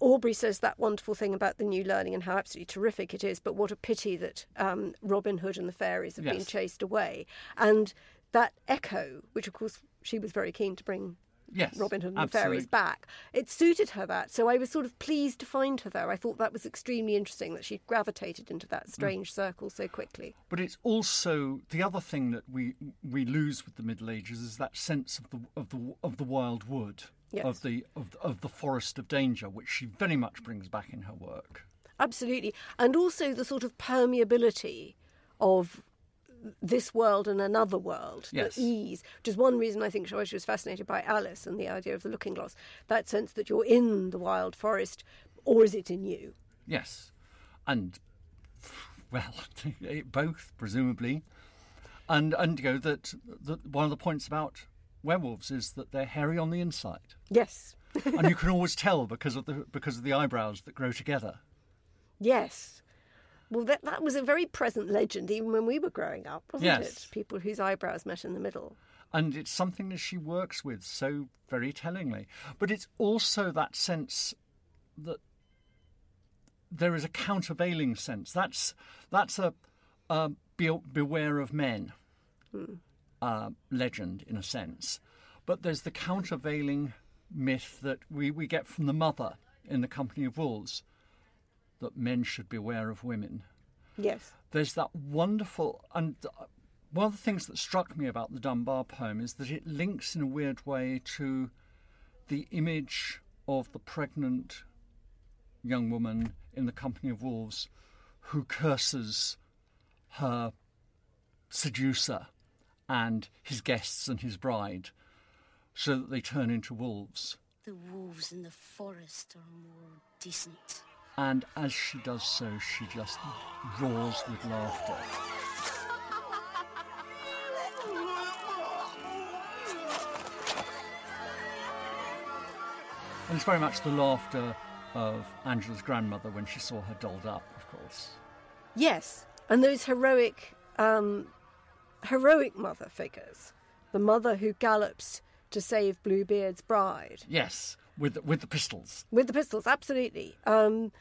S10: Aubrey says that wonderful thing about the new learning and how absolutely terrific it is, but what a pity that um, Robin Hood and the fairies have been chased away. And that echo, which of course she was very keen to bring
S6: Yes,
S10: Robin Hood and the. Fairies back. It suited her that, so I was sort of pleased to find her there. I thought that was extremely interesting that she gravitated into
S6: Mm.
S10: that strange circle so quickly.
S6: But it's also the other thing that we we lose with the Middle Ages is that sense of the of the of the wild wood,
S10: Yes.
S6: of the of, of the forest of danger, which she very much brings back in her work.
S10: Absolutely. And also the sort of permeability of this world and another world,
S6: Yes.
S10: the ease, which is one reason I think she was fascinated by Alice and the idea of the looking glass. That sense that you're in the wild forest, or is it in you?
S6: Yes, and well, both presumably, and and you know that, that one of the points about werewolves is that they're hairy on the inside,
S10: Yes.
S6: and you can always tell because of the because of the eyebrows that grow together.
S10: Yes. Well, that, that was a very present legend even when we were growing up, wasn't
S6: Yes.
S10: it? People whose eyebrows met in the middle.
S6: and it's something that she works with so very tellingly. But it's also that sense that there is a countervailing sense. That's that's a, a be, beware of men hmm. Uh, legend in a sense, but there's the countervailing myth that we, we get from the mother in the Company of Wolves that men should beware of women.
S10: Yes.
S6: there's that wonderful and one of the things that struck me about the Dunbar poem is that it links in a weird way to the image of the pregnant young woman in the company of wolves who curses her seducer and his guests and his bride so that they turn into wolves
S5: The wolves in the forest are more decent.
S6: and as she does so she just roars with laughter And it's very much the laughter of Angela's grandmother when she saw her dolled up, of course.
S10: Yes. And those heroic, um, heroic mother figures. The mother who gallops to save Bluebeard's bride.
S6: Yes, with the, with the pistols.
S10: With the pistols, absolutely. Um,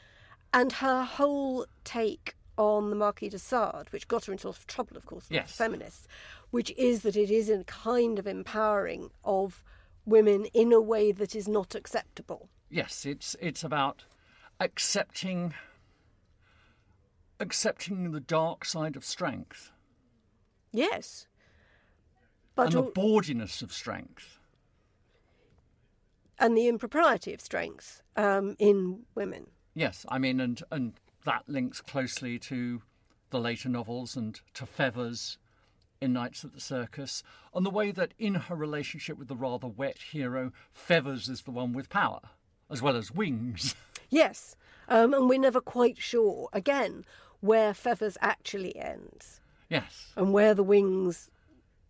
S10: and her whole take on the Marquis de Sade, which got her into a lot of trouble, of course, with
S6: Yes.
S10: feminists, which is that it is a kind of empowering of women in a way that is not acceptable.
S6: Yes, it's it's about accepting accepting the dark side of strength
S10: Yes. But
S6: and the
S10: al-
S6: bawdiness of strength.
S10: and the impropriety of strength um, in women.
S6: Yes, I mean, and and that links closely to the later novels and to Feathers in Nights at the Circus, and the way that in her relationship with the rather wet hero, Feathers is the one with power, as well as wings.
S10: Yes, um, and we're never quite sure, again, where Feathers actually ends
S6: yes,
S10: and where the wings,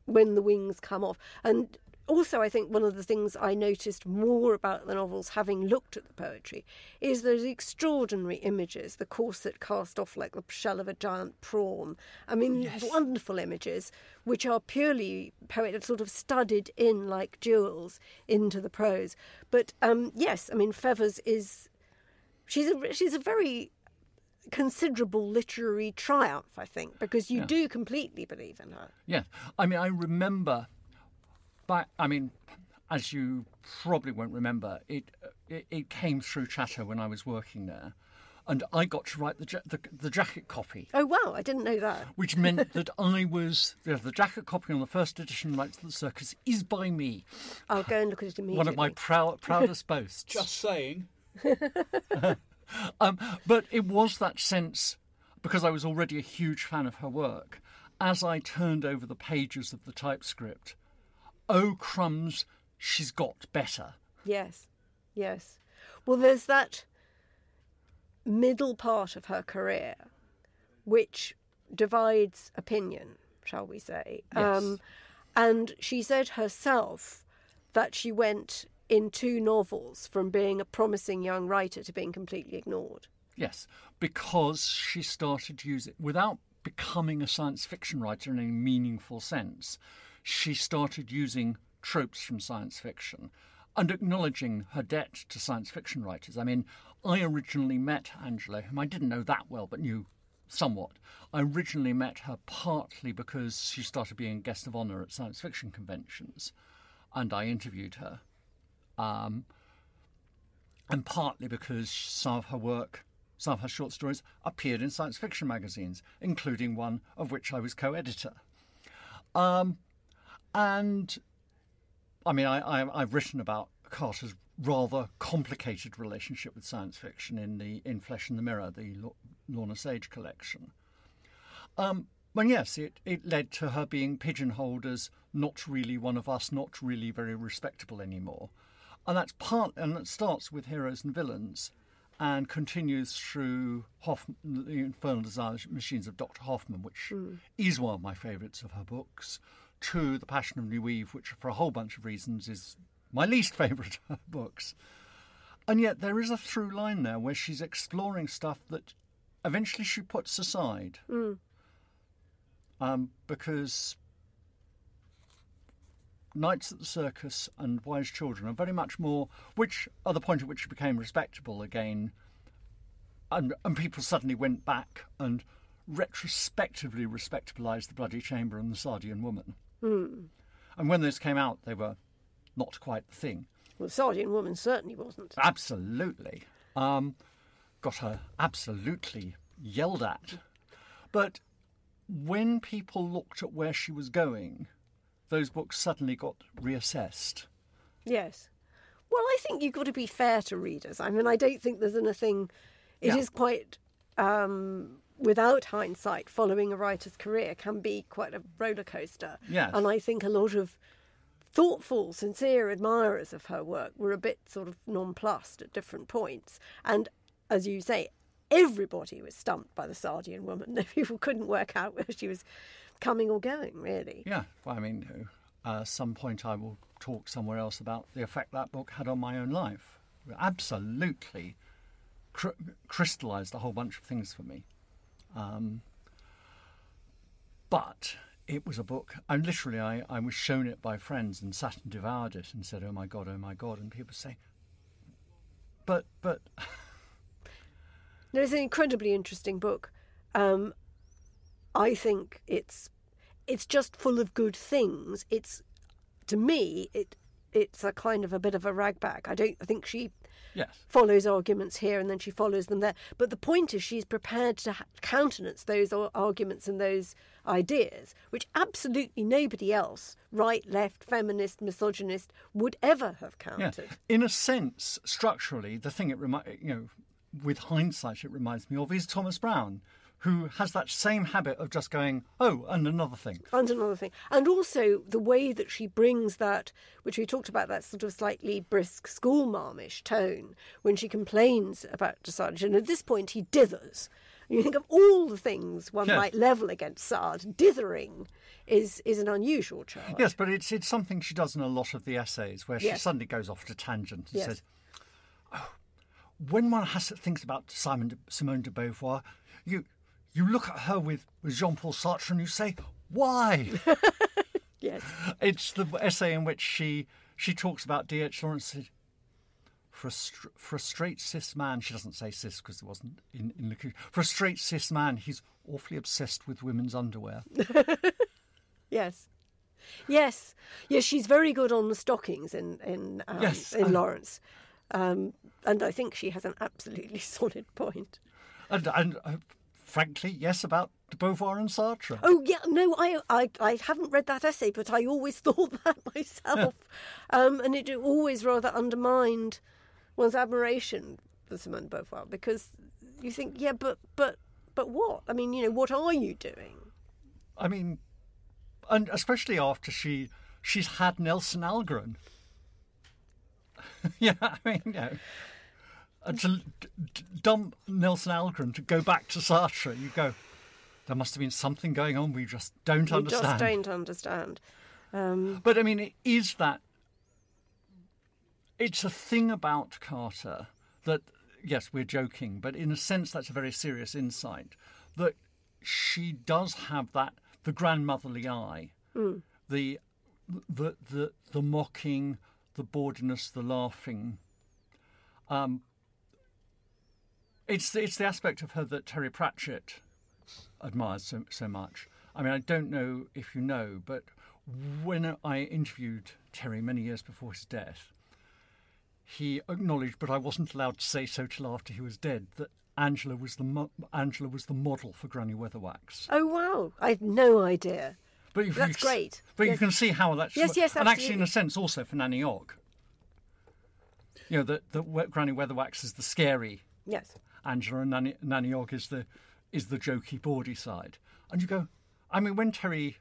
S10: when the wings come off. And also, I think one of the things I noticed more about the novels, having looked at the poetry, is those extraordinary images the corset cast off like the shell of a giant prawn. I mean, wonderful images which are purely poetic, sort of studded in like jewels into the prose. But um, yes, I mean, Feathers is she's a she's a very considerable literary triumph, I think, because you
S6: Yeah.
S10: do completely believe in her.
S6: yes. I mean, I remember, but I mean, as you probably won't remember, it it, it came through Chatto when I was working there, and I got to write the ja- the, the jacket copy.
S10: Oh wow, I didn't know that.
S6: which meant that I was the, the jacket copy on the first edition of Nights at the Circus is by me.
S10: I'll go and look at it immediately.
S6: One of my proud, proudest boasts.
S8: Just saying.
S6: um, but it was that sense, because I was already a huge fan of her work, as I turned over the pages of the typescript, oh crumbs, she's got better.
S10: Yes, yes. Well, there's that middle part of her career which divides opinion, shall we say. Um,
S6: Yes.
S10: and she said herself that she went in two novels from being a promising young writer to being completely ignored.
S6: Yes, because she started to use it without becoming a science fiction writer in a meaningful sense. She started using tropes from science fiction and acknowledging her debt to science fiction writers. I mean, I originally met Angela, whom I didn't know that well but knew somewhat. I originally met her partly because she started being a guest of honour at science fiction conventions, and I interviewed her Um, and partly because some of her work, some of her short stories, appeared in science fiction magazines, including one of which I was co editor. Um, and I mean, I, I've written about Carter's rather complicated relationship with science fiction in the In Flesh and the Mirror, the Lorna Sage collection. Um, well, yes, it, it led to her being pigeonholed as not really one of us, not really very respectable anymore. And that's part, and it starts with heroes and villains and continues through Hoff, the Infernal Desire Machines of Dr. Hoffman, which mm. is one of my favourites of her books, to The Passion of New Eve, which, for a whole bunch of reasons, is my least favourite of her books. And yet there is a through line there where she's exploring stuff that eventually she puts aside.
S10: Mm.
S6: Um, because Nights at the Circus and Wise Children are very much more, which are the point at which she became respectable again. And, and people suddenly went back and retrospectively respectabilised The Bloody Chamber and The Sadeian Woman.
S10: Mm.
S6: And when those came out, they were not quite the thing.
S10: Well, the Sadeian Woman certainly wasn't.
S6: Absolutely. Um, got her absolutely yelled at. But when people looked at where she was going, those books suddenly got reassessed.
S10: Yes. Well, I think you've got to be fair to readers. I mean, I don't think there's anything. It
S6: Yeah.
S10: is quite, um, without hindsight, following a writer's career can be quite a roller coaster.
S6: Yes.
S10: And I think a lot of thoughtful, sincere admirers of her work were a bit sort of nonplussed at different points. And as you say, everybody was stumped by the Sadeian woman. People couldn't work out where she was coming or going, really.
S6: Yeah, well, I mean, uh, some point I will talk somewhere else about the effect that book had on my own life. It absolutely cr- crystallized a whole bunch of things for me. Um, but it was a book, and literally I, I was shown it by friends and sat and devoured it and said, oh my God, oh my God. And people say, but, but,
S10: No, it's an incredibly interesting book. Um, I think it's it's just full of good things. It's to me it it's a kind of a bit of a ragbag. I don't I think she
S6: yes.
S10: follows arguments here and then she follows them there. But the point is she's prepared to ha- countenance those arguments and those ideas, which absolutely nobody else, right, left, feminist, misogynist, would ever have
S6: Yeah.
S10: counted.
S6: In a sense, structurally, the thing it remi- you know, with hindsight, it reminds me of is Thomas Browne, who has that same habit of just going, oh, and another thing.
S10: And another thing. And also the way that she brings that, which we talked about, that sort of slightly brisk schoolmarmish tone when she complains about Sade. And at this point, he dithers. You think of all the things one
S6: Yes.
S10: might level against Sade. Dithering is, is an unusual charge.
S6: Yes, but it's it's something she does in a lot of the essays where she
S10: Yes.
S6: suddenly goes off at a tangent and
S10: Yes.
S6: says, "Oh, when one has thinks about Simon de, Simone de Beauvoir, you you look at her with, Jean Paul Sartre and you say, why?
S10: yes.
S6: It's the essay in which she she talks about D.H. Lawrence. a, for a straight cis man, she doesn't say cis because it wasn't in, in the For a straight cis man, he's awfully obsessed with women's underwear.
S10: Yes. Yes. Yes, she's very good on the stockings in, in, um,
S6: Yes,
S10: in
S6: and-
S10: Lawrence. Um, and I think she has an absolutely solid point.
S6: And, and uh, frankly, yes, about de Beauvoir and Sartre.
S10: Oh yeah, no, I, I I haven't read that essay, but I always thought that myself, um, and it always rather undermined one's admiration for Simone de Beauvoir because you think, yeah, but but but what? I mean, you know, what are you doing?
S6: I mean, and especially after she she's had Nelson Algren. yeah, I mean, you know, and to d- dump Nelson Algren to go back to Sartre, you go. There must have been something going on we just don't
S10: We
S6: understand.
S10: just don't understand. Um,
S6: But I mean, it is that. It's a thing about Carter that, yes, we're joking, but in a sense, that's a very serious insight that she does have that the grandmotherly eye,
S10: Mm.
S6: the the the the mocking, the boredness, the laughing. Um, it's the, it's the aspect of her that Terry Pratchett admires so, so much. I mean, I don't know if you know, but when I interviewed Terry many years before his death, he acknowledged, but I wasn't allowed to say so till after he was dead, that Angela was the mo- Angela was the model for Granny Weatherwax.
S10: Oh wow! I had no idea.
S6: But if
S10: That's
S6: you,
S10: great.
S6: But you can see how that's
S10: Yes, yes,
S6: and actually, in a sense, also for Nanny Ogg. You know, that the, Granny Weatherwax is the scary
S10: Yes.
S6: Angela, and Nanny, Nanny Ogg is the is the jokey, bawdy side. And you go, I mean, when Terry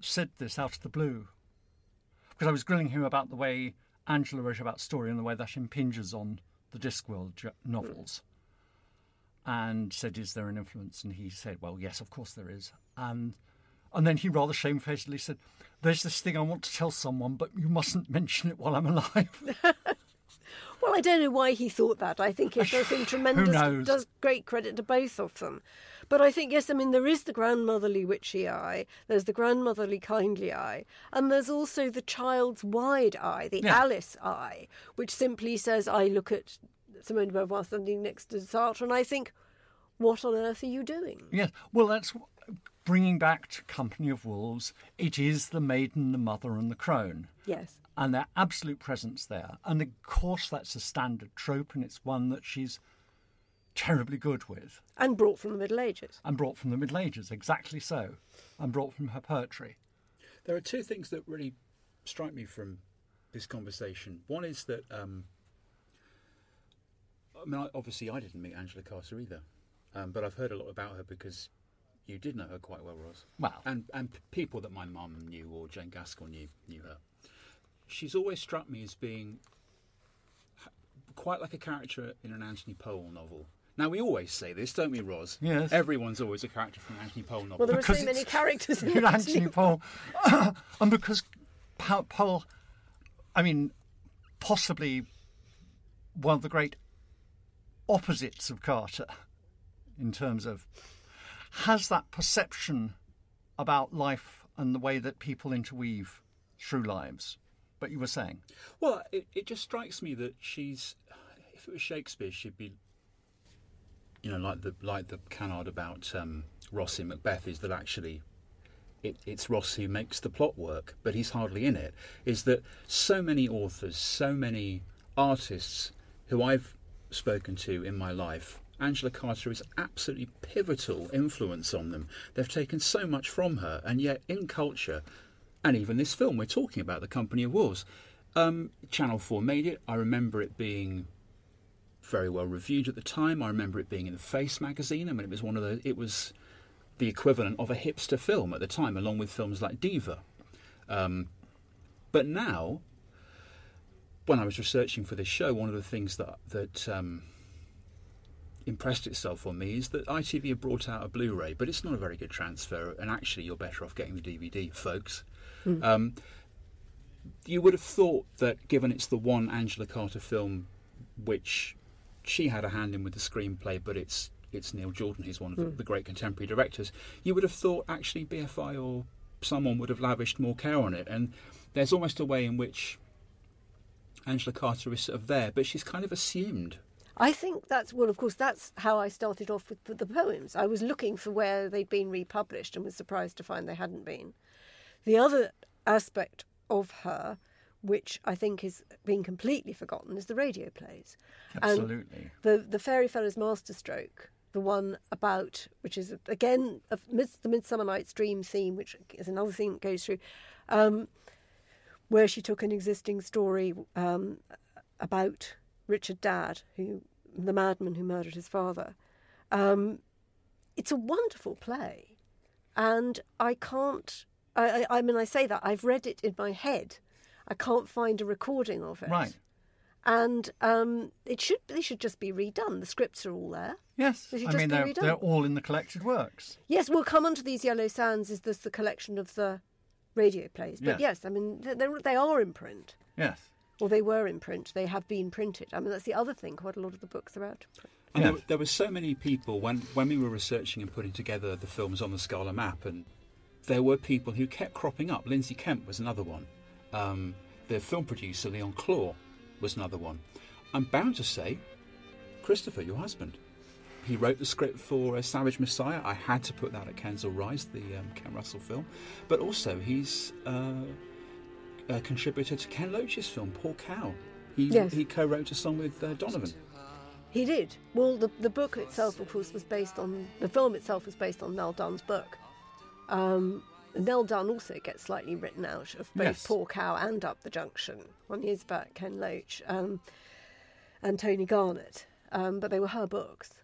S6: said this out of the blue, because I was grilling him about the way Angela wrote about story and the way that impinges on the Discworld novels, and said, "Is there an influence?" And he said, "Well, yes, of course there is." And and then he rather shamefacedly said, "There's this thing I want to tell someone, but you mustn't mention it while I'm alive."
S10: Well, I don't know why he thought that. I think it does him tremendous, does great credit to both of them. But I think, yes, I mean, there is the grandmotherly witchy eye, there's the grandmotherly kindly eye, and there's also the child's wide eye, the
S6: Yeah.
S10: Alice eye, which simply says, I look at Simone de Beauvoir standing next to Sartre and I think, what on earth are you doing?
S6: Yes, well, that's bringing back to Company of Wolves. It is the maiden, the mother, and the crone,
S10: Yes.
S6: And their absolute presence there. And of course, that's a standard trope, and it's one that she's terribly good with,
S10: And brought from the Middle Ages.
S6: and brought from the Middle Ages, exactly so, and brought from her poetry.
S8: There are two things that really strike me from this conversation. One is that, um, I mean, obviously, I didn't meet Angela Carter either, um, but I've heard a lot about her because you did know her quite well, Roz.
S6: Wow.
S8: and and people that my mum knew or Jane Gaskell knew knew her. She's always struck me as being quite like a character in an Anthony Powell novel. Now we always say this, don't we, Roz?
S6: Yes.
S8: Everyone's always a character from an Anthony Powell novel.
S10: Well, there are
S6: Because
S10: so many characters in
S6: in
S10: Anthony
S6: Anthony Powell, and because Pa- Powell, I mean, possibly one of the great opposites of Carter in terms of has that perception about life and the way that people interweave through lives. But you were saying,
S8: Well, it, it just strikes me that she's. If it was Shakespeare, she'd be. You know, like the like the canard about um, Ross in Macbeth is that actually, it, it's Ross who makes the plot work, but he's hardly in it. Is that so many authors, so many artists who I've spoken to in my life. Angela Carter is absolutely pivotal influence on them. They've taken so much from her, and yet in culture, and even this film we're talking about, The Company of Wolves, um, Channel 4 made it. I remember it being very well reviewed at the time. I remember it being in the Face magazine. I mean, it was one of the, it was the equivalent of a hipster film at the time, along with films like Diva. Um, but now, when I was researching for this show, one of the things that that um, impressed itself on me is that ITV have brought out a Blu-ray, but it's not a very good transfer, and actually, you're better off getting the DVD, folks.
S10: Hmm.
S8: Um, you would have thought that, given it's the one Angela Carter film which she had a hand in with the screenplay, but it's it's Neil Jordan who's one of the,
S10: Hmm.
S8: the great contemporary directors. You would have thought actually BFI or someone would have lavished more care on it, and there's almost a way in which Angela Carter is sort of there, but she's kind of assumed.
S10: I think that's well, of course, that's how I started off with the poems. I was looking for where they'd been republished and was surprised to find they hadn't been. The other aspect of her, which I think is being completely forgotten, is the radio plays.
S6: Absolutely.
S10: And the the Fairy Fellow's Masterstroke, the one about which is again a, the Midsummer Night's Dream theme, which is another theme that goes through. Um, where she took an existing story um, about Richard Dadd, who the madman who murdered his father. Um, it's a wonderful play, and I can't. I, I, I mean, I say that I've read it in my head. I can't find a recording of it.
S6: right?
S10: And um, it should they should just be redone. The scripts are all there.
S6: Yes,
S10: They should
S6: I
S10: just
S6: mean
S10: be
S6: they're
S10: redone.
S6: they're all in the collected works.
S10: Yes, we'll come onto these yellow sands. Is this the collection of the radio plays? But
S6: Yes.
S10: yes, I mean they're, they're- in print.
S6: Yes.
S10: Or they were in print. They have been printed. I mean, that's the other thing. Quite a lot of the books are out. of print.
S8: And there, there were so many people when when we were researching and putting together the films on the Scala map, and there were people who kept cropping up. Lindsay Kemp was another one. Um, the film producer Leon Clore was another one. I'm bound to say, Christopher, your husband. He wrote the script for uh, Savage Messiah. I had to put that at Kensal Rise, the um, Ken Russell film. But also, he's uh, a contributor to Ken Loach's film, Poor Cow. He
S10: Yes.
S8: he co-wrote a song with uh, Donovan.
S10: He did. Well, the, the book itself, of course, was based on the film itself was based on Nell Dunn's book. Um, Nell Dunn also gets slightly written out of both
S8: Yes.
S10: Poor Cow and Up the Junction. One is about Ken Loach um, and Tony Garnett, um, but they were her books,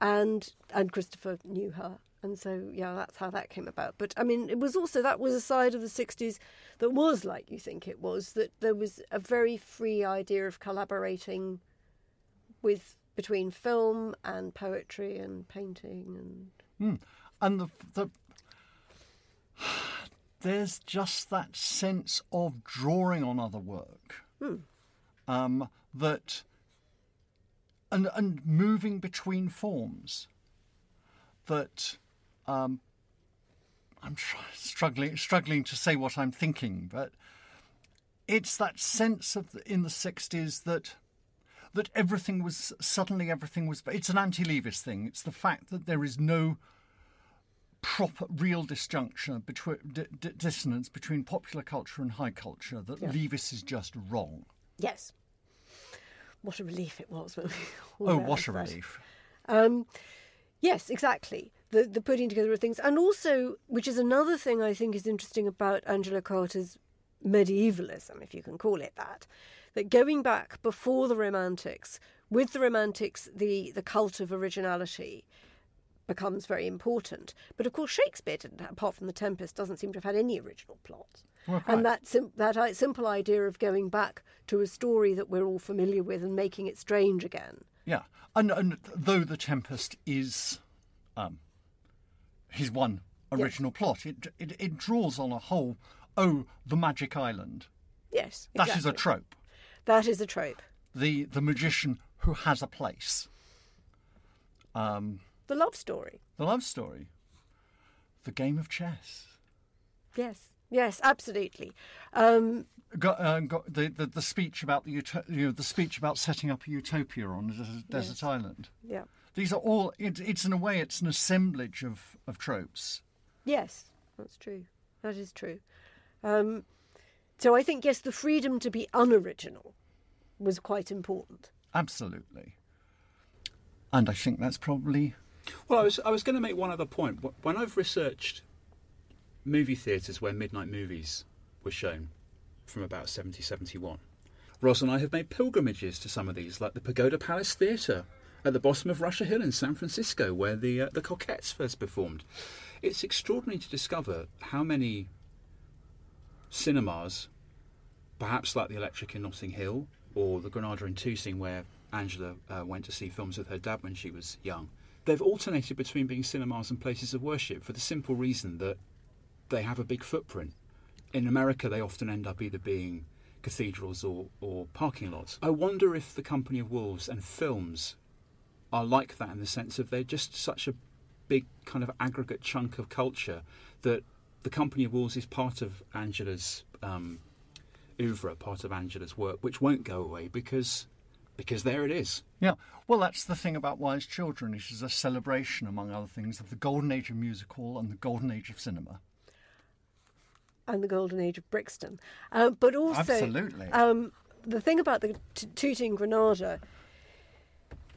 S10: and and Christopher knew her, and so yeah, that's how that came about. But I mean, it was also that was a side of the '60s that was like you think it was. That there was a very free idea of collaborating with between film and poetry and painting and
S6: Mm. And the, the there's just that sense of drawing on other work
S10: Hmm.
S6: um, that and and moving between forms that um, I'm tr- struggling struggling to say what I'm thinking, but it's that sense of the, in the '60s that that everything was suddenly everything was. It's an anti-Leavis thing. It's the fact that there is no proper real disjunction between d- d- dissonance between popular culture and high culture. That
S10: Yeah.
S6: Leavis is just wrong.
S10: yes. What a relief it was when we
S6: Oh, what a
S10: that.
S6: relief!
S10: Um, yes, exactly. The the putting together of things, and also, which is another thing I think is interesting about Angela Carter's medievalism, if you can call it that, that going back before the Romantics, with the Romantics, the the cult of originality becomes very important. But of course, Shakespeare, didn't, apart from The Tempest, doesn't seem to have had any original plot.
S6: Well,
S10: And that sim- that i- simple idea of going back to a story that we're all familiar with and making it strange again.
S6: Yeah, and and though the Tempest is, um, his one original plot, it, it it draws on a whole. Oh, the magic island.
S10: Yes, Exactly.
S6: That is a trope.
S10: That is a trope.
S6: The the magician who has a place. Um,
S10: The love story.
S6: the love story. The game of chess.
S10: Yes, yes, absolutely. Um,
S6: Got, uh, got the, the the speech about the uto- you know the speech about setting up a utopia on a desert, desert
S10: Yes.
S6: island.
S10: yeah.
S6: These are all. It, it's in a way, it's an assemblage of of tropes.
S10: Yes, that's true. That is true. Um, so I think yes, the freedom to be unoriginal was quite important.
S6: Absolutely. And I think that's probably
S8: Well, I was I was going to make one other point. When I've researched movie theatres where midnight movies were shown from about 70, 71, Roz and I have made pilgrimages to some of these, like the Pagoda Palace Theatre at the bottom of Russian Hill in San Francisco, where the uh, the Cockettes first performed. It's extraordinary to discover how many cinemas, perhaps like the Electric in Notting Hill or the Granada in Tooting, where Angela uh, went to see films with her dad when she was young, they've alternated between being cinemas and places of worship for the simple reason that they have a big footprint. In America, they often end up either being cathedrals or, or parking lots. I wonder if the Company of Wolves and films are like that in the sense of they're just such a big kind of aggregate chunk of culture that the Company of Wolves is part of Angela's um, oeuvre, part of Angela's work, which won't go away because because there it is.
S6: Yeah, well, that's the thing about Wise Children. It is a celebration, among other things, of the golden age of musical and the golden age of cinema.
S10: and the golden age of Brixton. Um, but also,
S6: Absolutely.
S10: um, the thing about the t- Tooting Granada,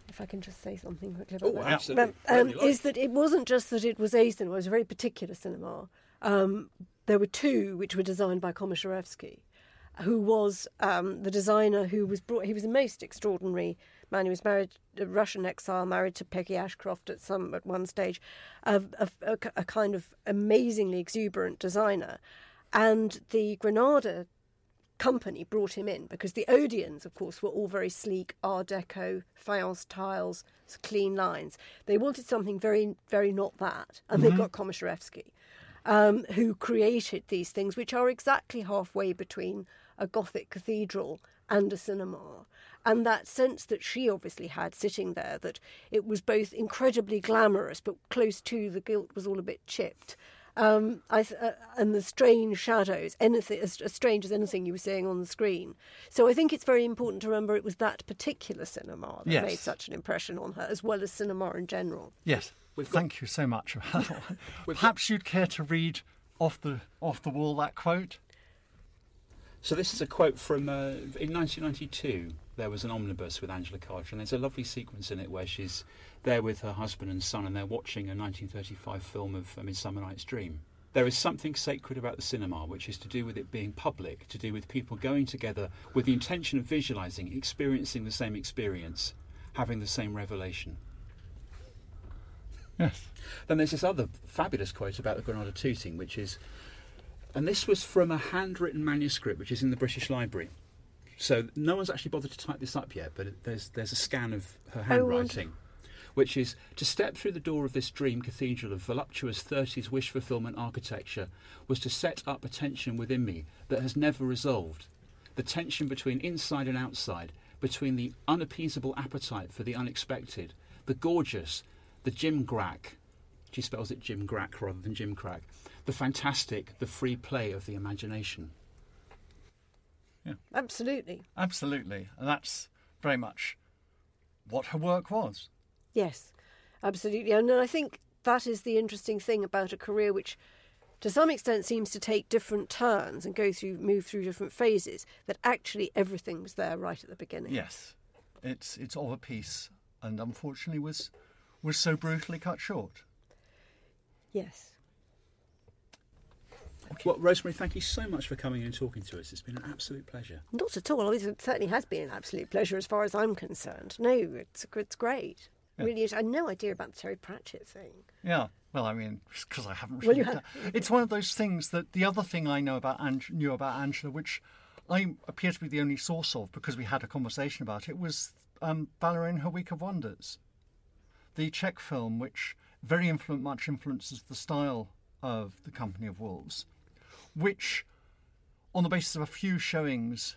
S10: if I can just say something quickly about
S8: Oh,
S10: that,
S8: absolutely.
S10: um,
S8: Whatever like.
S10: is that it wasn't just that it was a cinema; it was a very particular cinema. Um, there were two which were designed by Komisarjevsky, who was um, the designer who was brought. He was a most extraordinary man. He was married, a Russian exile, married to Peggy Ashcroft at some at one stage, a, a, a, kind of amazingly exuberant designer, and the Granada company brought him in because the Odeons, of course, were all very sleek Art Deco, faience tiles, clean lines. They wanted something very, very not that, and they
S12: Mhm.
S10: got Komisarjevsky, um, who created these things, which are exactly halfway between a Gothic cathedral and a cinema. And that sense that she obviously had sitting there, that it was both incredibly glamorous, but close to the gilt was all a bit chipped. Um, I, uh, and the strange shadows, anything as, as strange as anything you were seeing on the screen. So I think it's very important to remember it was that particular cinema that
S6: Yes.
S10: made such an impression on her, as well as cinema in general.
S6: Yes, thank you so much. Perhaps you'd care to read off the off the wall that quote.
S8: So this is a quote from uh, in 1992. There was an omnibus with Angela Carter, and there's a lovely sequence in it where she's there with her husband and son, and they're watching a 1935 film of A Midsummer Night's Dream. There is something sacred about the cinema, which is to do with it being public, to do with people going together with the intention of visualizing, experiencing the same experience, having the same revelation.
S6: Yes.
S8: Then there's this other fabulous quote about the Granada Tooting, which is, and this was from a handwritten manuscript which is in the British Library. So no one's actually bothered to type this up yet, but it, there's there's a scan of her oh, handwriting, which is to step through the door of this dream cathedral of voluptuous 30s wish fulfillment architecture was to set up a tension within me that has never resolved. The tension between inside and outside, between the unappeasable appetite for the unexpected, the gorgeous, the Jim Grack. She spells it Jim Grack rather than Jim Crack. The fantastic, the free play of the imagination. Yeah.
S10: Absolutely.
S6: Absolutely. And that's very much what her work was.
S10: Yes, absolutely. And I think that is the interesting thing about a career which, to some extent, seems to take different turns and go through, move through different phases. That actually everything was there right at the beginning.
S6: Yes. It's it's of a piece and unfortunately was was so brutally cut short.
S10: Yes.
S8: Well, Rosemary, thank you so much for coming in and talking to us. It's been an absolute pleasure.
S10: Not at all. It certainly has been an absolute pleasure as far as I'm concerned. No, it's it's great.
S6: Yeah.
S10: Really is. I had no idea about the Terry Pratchett thing.
S6: Yeah. Well, I mean, because I haven't. Really done-
S10: have-
S6: It's one of those things that the other thing I know about Ang- knew about Angela, which I appear to be the only source of because we had a conversation about it, was um, Valerie and Her Week of Wonders, the Czech film, which very influ- much influences the style of the Company of Wolves, which, on the basis of a few showings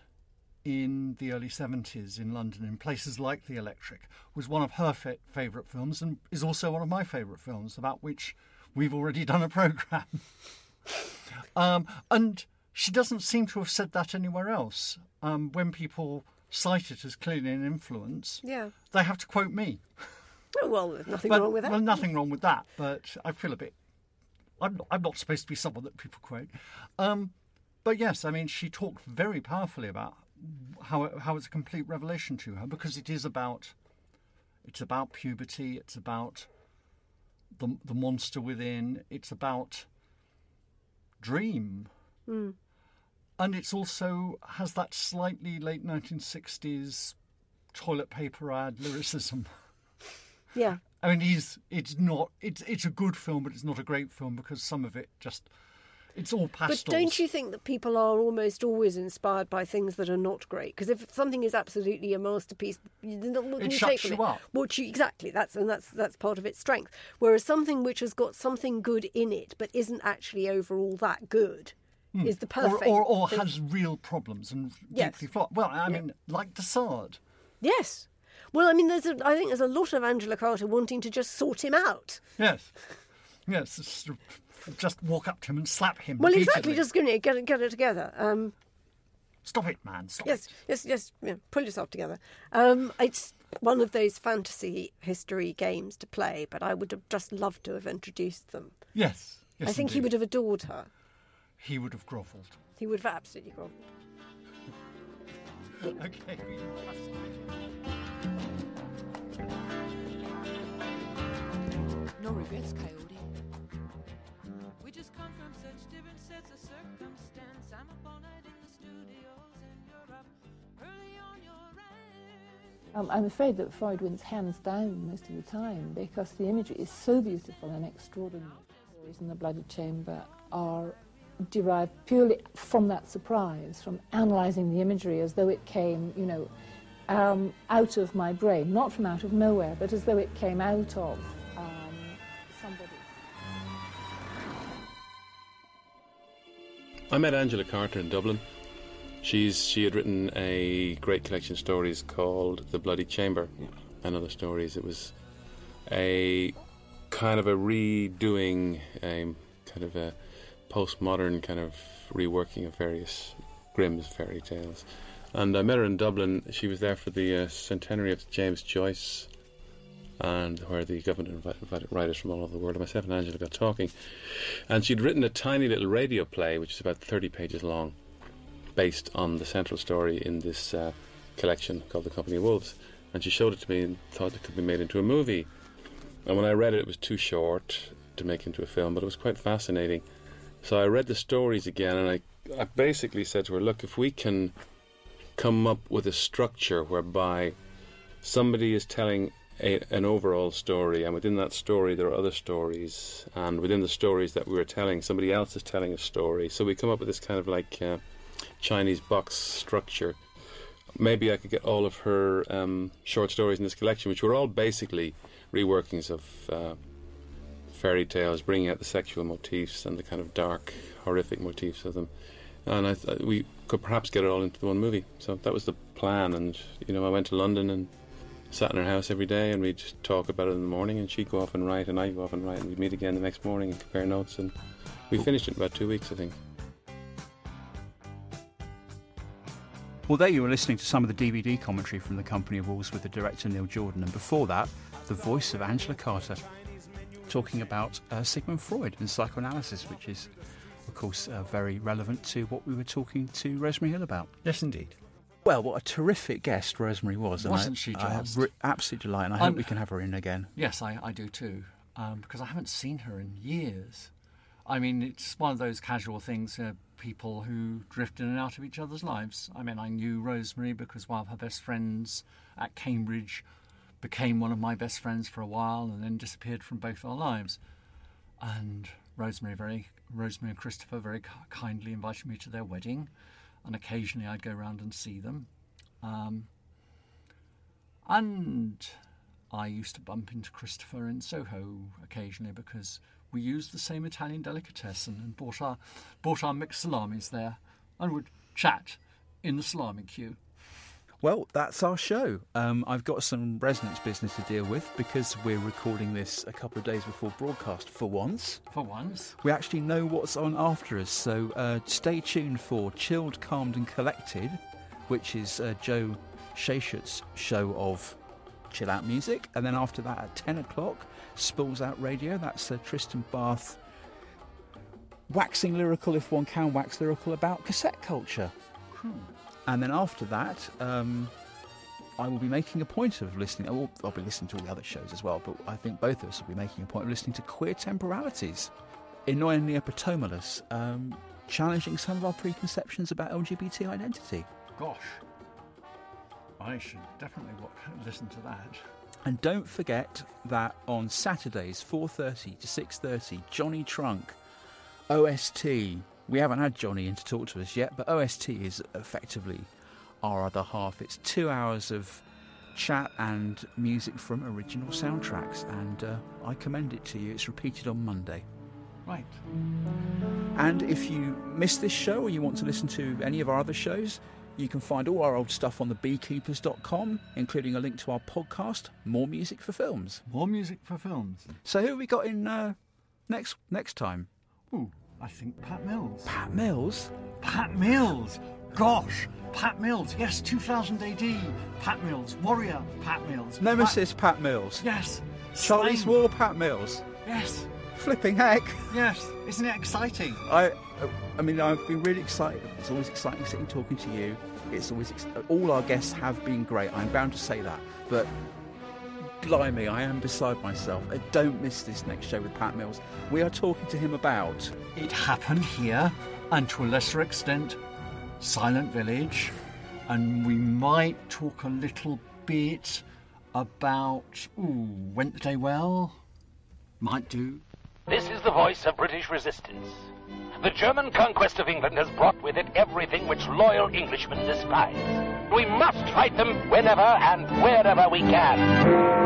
S6: in the early 70s in London, in places like the Electric, was one of her fa- favourite films and is also one of my favourite films, about which we've already done a programme. um, and she doesn't seem to have said that anywhere else. Um, when people cite it as clearly an influence,
S10: Yeah.
S6: they have to quote me.
S10: Oh, well, nothing
S6: But-
S10: wrong with that.
S6: Well, nothing wrong with that, but I feel a bit. I'm not, I'm not supposed to be someone that people quote. Um, but yes, I mean, she talked very powerfully about how it, how it's a complete revelation to her because it is about it's about puberty, it's about the the monster within, it's about dream,
S10: Mm.
S6: and it's also has that slightly late 1960s toilet paper ad lyricism.
S10: Yeah.
S6: I mean, he's it's not it's it's a good film, but it's not a great film because some of it just it's all pastels.
S10: But don't you think that people are almost always inspired by things that are not great? Because if something is absolutely a masterpiece, you, what can
S6: It
S10: you
S6: shuts
S10: take from
S6: you
S10: it?
S6: up.
S10: What you, exactly, that's and that's that's part of its strength. Whereas something which has got something good in it but isn't actually overall that good
S6: Hmm.
S10: is the
S6: Or-
S10: perfect.
S6: or, or,
S10: thing.
S6: has real problems and
S10: Yes.
S6: deeply flawed. Well, I
S10: Yeah.
S6: mean, like de Sade.
S10: Yes. Well, I mean, there's a, I think there's a lot of Angela Carter wanting to just sort him out.
S6: Yes, yes, it's sort of- just walk up to him and slap him.
S10: Well, exactly. Just you know, get it, get it together. Um,
S6: stop it, man. Stop
S10: yes, yes, yes. Yeah, pull yourself together. Um, it's one of those fantasy history games to play, but I would have just loved to have introduced them.
S6: Yes, yes.
S10: I think he would have adored her.
S6: He would have grovelled.
S10: He would have absolutely grovelled.
S6: okay.
S13: No regrets, Coyote. We just come from such different sets of circumstance. I'm up all night in the studios and you're up early on your end.
S14: Um, I'm afraid that Freud wins hands down most of the time because the imagery is so beautiful and extraordinary. The stories in the Bloody Chamber are derived purely from that surprise, from analysing the imagery as though it came, you know, um, out of my brain, not from out of nowhere, but as though it came out of
S15: I met Angela Carter in Dublin. She's she had written a great collection of stories called The Bloody Chamber and other stories. It was a kind of a redoing, a kind of a postmodern kind of reworking of various Grimm's fairy tales. And I met her in Dublin. She was there for the uh, centenary of James Joyce, and where the government invited, writers from all over the world. And myself and Angela got talking, and she'd written a tiny little radio play, which is about thirty pages long. based on the central story in this uh, collection called The Company of Wolves. And she showed it to me and thought it could be made into a movie. And when I read it, it was too short to make into a film, but it was quite fascinating. So I read the stories again, and I, I basically said to her, Look, if we can come up with a structure whereby somebody is telling a, an overall story, and within that story there are other stories, and within the stories that we were telling, somebody else is telling a story. So we come up with this kind of like uh, Chinese box structure. Maybe I could get all of her um, short stories in this collection, which were all basically reworkings of uh, fairy tales, bringing out the sexual motifs and the kind of dark, horrific motifs of them. And I th- we could perhaps get it all into the one movie. So that was the plan. And you know, I went to London and sat in her house every day, and we'd just talk about it in the morning. And she'd go off and write, and I'd go off and write, and we'd meet again the next morning and compare notes. And we finished it in about two weeks, I think.
S8: Well, there you were listening to some of the DVD commentary from The Company of Wolves with the director Neil Jordan, and before that, the voice of Angela Carter talking about uh, Sigmund Freud and psychoanalysis, which is, of course, uh, very relevant to what we were talking to Rosemary Hill about.
S6: Yes, indeed.
S8: Well, what a terrific guest Rosemary was.
S6: Wasn't
S8: I,
S6: she
S8: I
S6: just?
S8: re- absolute delight, and I
S6: I'm-
S8: hope we can have her in again.
S6: Yes, I, I do too, um, because I haven't seen her in years. I mean, it's one of those casual things, uh, people who drift in and out of each other's lives. I mean, I knew Rosemary because one of her best friends at Cambridge became one of my best friends for a while and then disappeared from both our lives. And Rosemary, very Rosemary and Christopher very kindly invited me to their wedding, and occasionally I'd go round and see them. Um, and I used to bump into Christopher in Soho occasionally because we used the same Italian delicatessen and bought our bought our mixed salamis there and would chat in the salami queue.
S8: Well, that's our show. Um, I've got some resonance business to deal with because we're recording this a couple of days before broadcast for once.
S6: For once.
S8: We actually know what's on after us, so uh, stay tuned for Chilled, Calmed and Collected, which is uh, Joe Shashut's show of chill out music. And then after that, at 10 o'clock, Spools Out Radio. That's uh, Tristan Bath waxing lyrical, if one can wax lyrical, about cassette culture. And then after that, um, I will be making a point of listening. I'll, I'll be listening to all the other shows as well, but I think both of us will be making a point of listening to Queer Temporalities, Inoy Neopatomalus, um, challenging some of our preconceptions about LGBT identity.
S6: Gosh, I should definitely wa- listen to that.
S8: And don't forget that on Saturdays, 4.30 to 6.30, Johnny Trunk, OST. We haven't had Johnny in to talk to us yet, but OST is effectively our other half. It's two hours of chat and music from original soundtracks, and uh, I commend it to you. It's repeated on Monday.
S6: Right.
S8: And if you miss this show or you want to listen to any of our other shows, you can find all our old stuff on the thebeekeepers.com, including a link to our podcast, More Music for Films.
S6: More music for films.
S8: So who have we got in uh, next next time?
S6: Ooh, I think Pat Mills.
S8: Pat Mills?
S6: Pat Mills! Gosh, Pat Mills. Yes, 2000 AD. Pat Mills. Warrior Pat Mills.
S8: Nemesis Pat Mills.
S6: Yes.
S8: Charlie's
S6: Slain.
S8: War Pat Mills.
S6: Yes.
S8: Flipping heck.
S6: Yes. Isn't it exciting?
S8: I, I mean, I've been really excited. It's always exciting sitting talking to you. It's always ex- all our guests have been great. I'm bound to say that, but blimey, I am beside myself. Uh, Don't miss this next show with Pat Mills. We are talking to him about
S6: It happened here, and to a lesser extent, Silent Village. And we might talk a little bit about. Ooh, went the day well? Might do.
S16: This is the voice of British resistance. The German conquest of England has brought with it everything which loyal Englishmen despise. We must fight them whenever and wherever we can.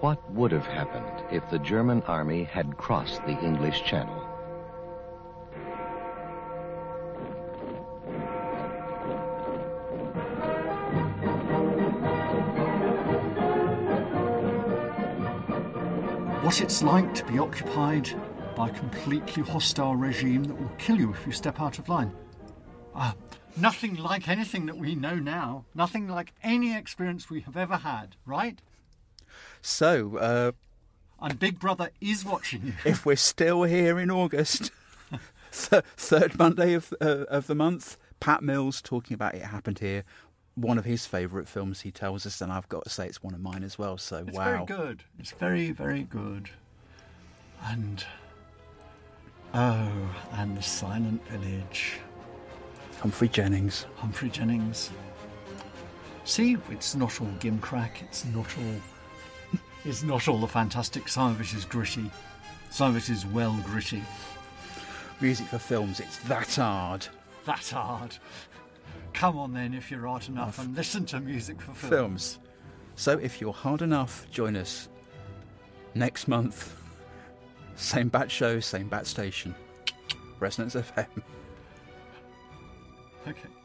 S17: What would have happened if the German army had crossed the English Channel?
S6: What it's like to be occupied by a completely hostile regime that will kill you if you step out of line. Ah, nothing like anything that we know now. Nothing like any experience we have ever had, right?
S8: so. Uh,
S6: And Big Brother is watching you.
S8: if we're still here in August, th- third Monday of uh, of the month. Pat Mills talking about it happened here. One of his favourite films, he tells us, and I've got to say it's one of mine as well. So
S6: It's
S8: wow,
S6: very good. It's very, very good. And oh, and the Silent Village.
S8: Humphrey Jennings.
S6: Humphrey Jennings. See, it's not all gimcrack. It's not all. It's not all the fantastic. Some of it is gritty. Some of it is well gritty.
S8: Music for films, it's that hard.
S6: That hard. Come on then, if you're hard enough, and listen to music for films.
S8: films. So if you're hard enough, join us next month. Same bat show, same bat station. Resonance FM.
S6: Okay.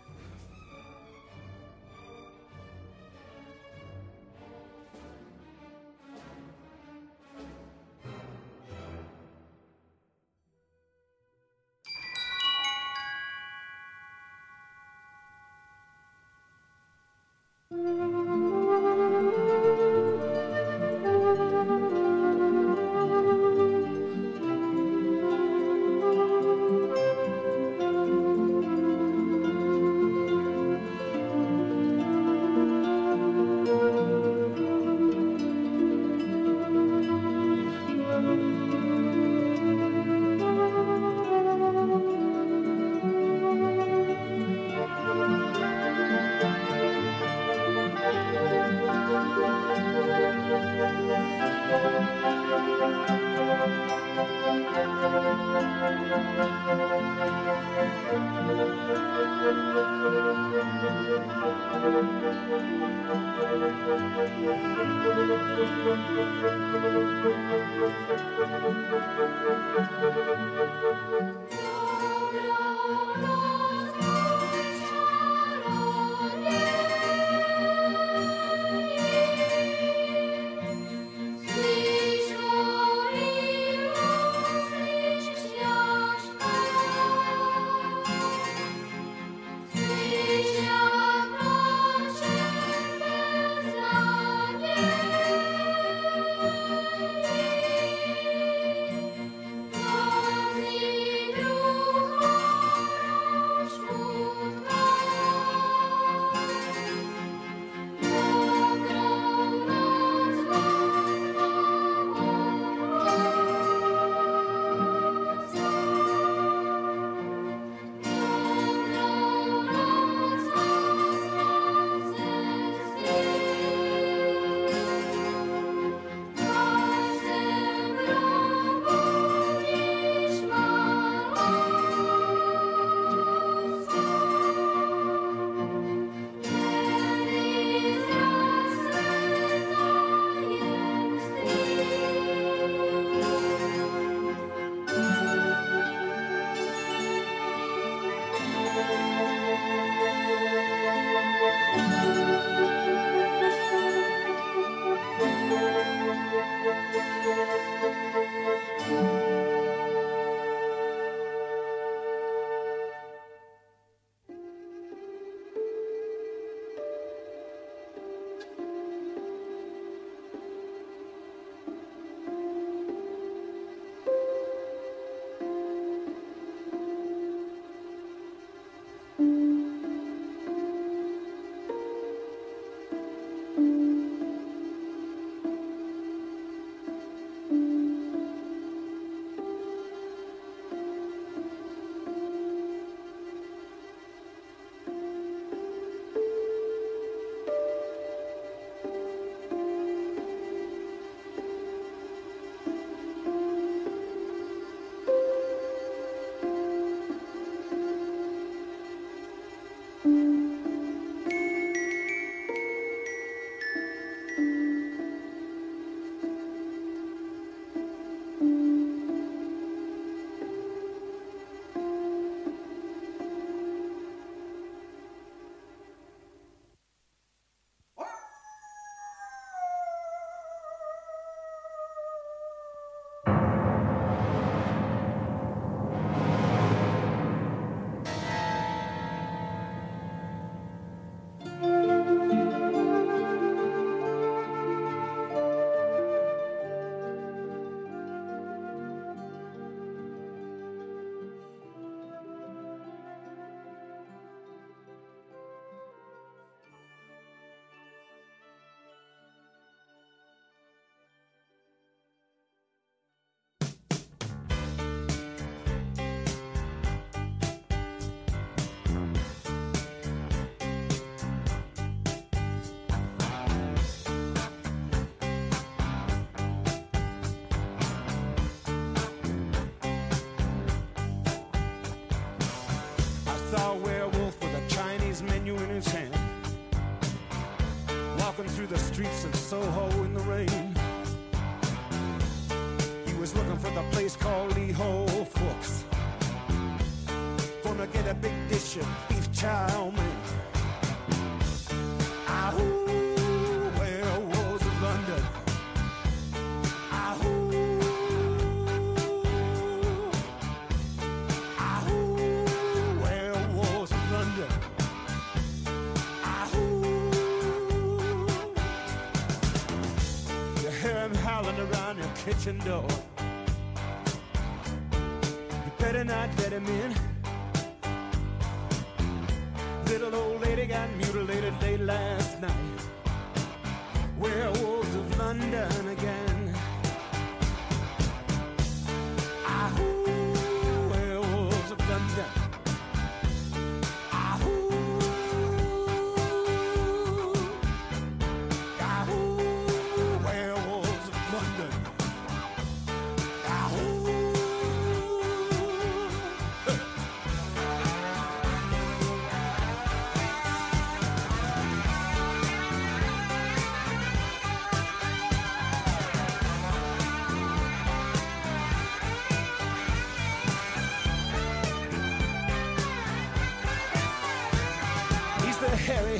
S18: Menu in his hand. Walking through the streets of Soho in the rain. He was looking for the place called Lee Ho Fooks. Gonna get a big dish of beef chow mein. Kitchen door.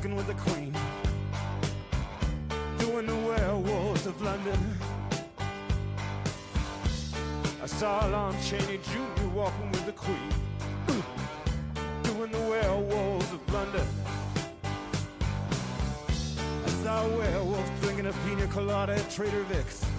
S18: Walking with the Queen, doing the werewolves of London. I saw Lon Chaney Jr. walking with the Queen, doing the werewolves of London. I saw a werewolf drinking a pina colada at Trader Vic's.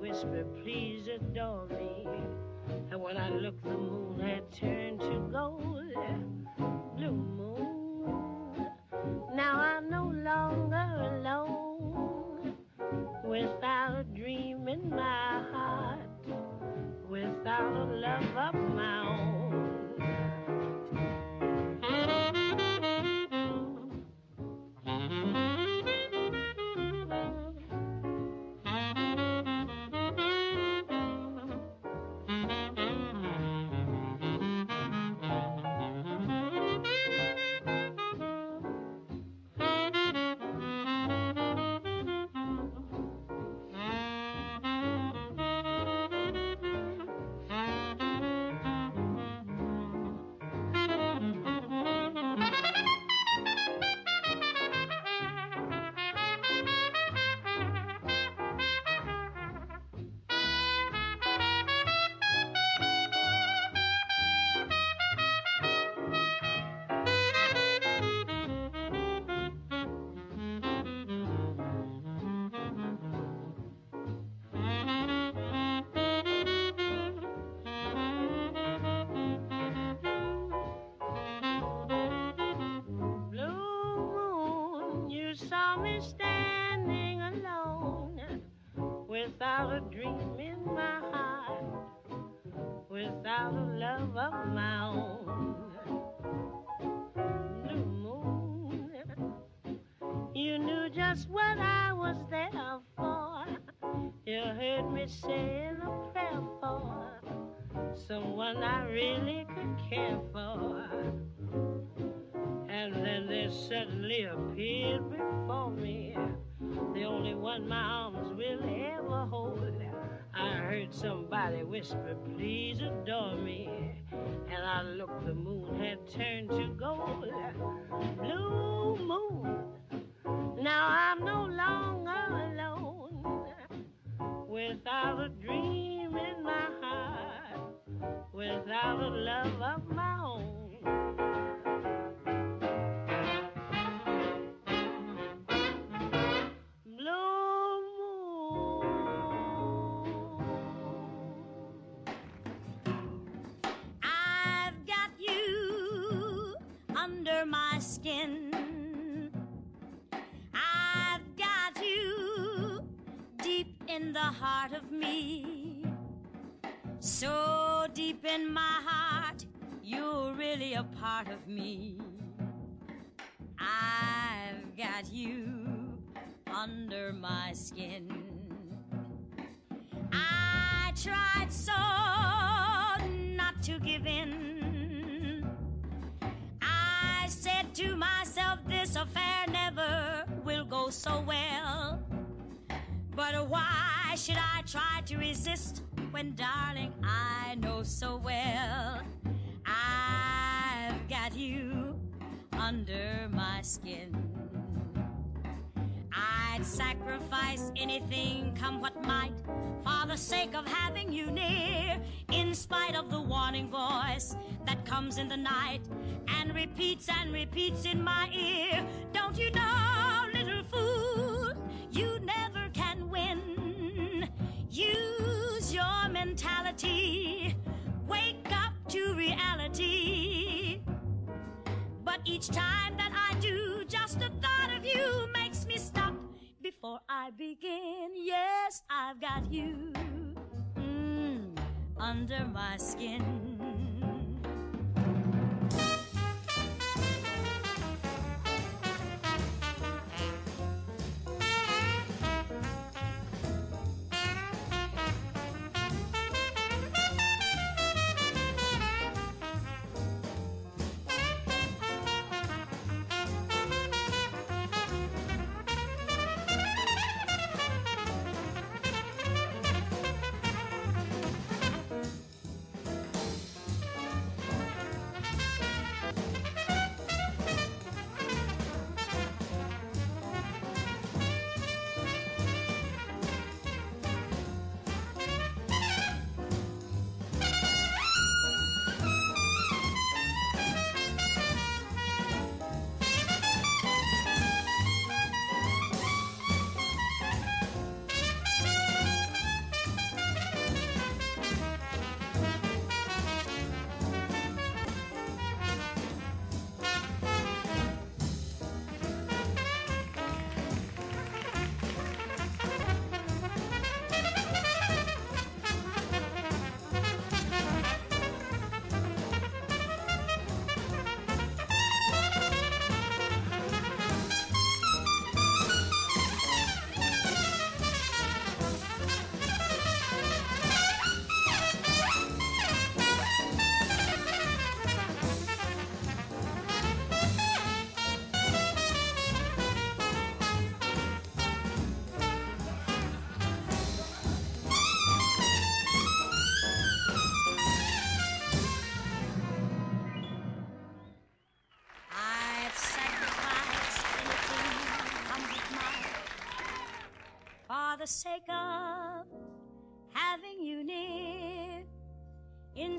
S19: Whisper, please adore me. And when I looked, the moon had turned to gold. Blue moon, now I'm no longer alone. Without a dream in my heart, without a love of my own. Someone I really could care for. And then there suddenly appeared before me the only one my arms will ever hold. I heard somebody whisper, please adore me. And I looked, the moon had turned to gold. Blue moon, now I'm no longer alone. Without a dream in my heart, without a love of my own. Blue
S20: I've got you under my skin. I've got you deep in the heart of me. So deep in my heart, you're really a part of me. I've got you under my skin. I tried so not to give in. I said to myself, this affair never will go so well. But why should I try to resist when, darling, I know so well I've got you under my skin? I'd sacrifice anything, come what might, for the sake of having you near, in spite of the warning voice that comes in the night and repeats and repeats in my ear. Don't you know, But each time that I do, just the thought of you makes me stop before I begin. Yes, I've got you mm, under my skin.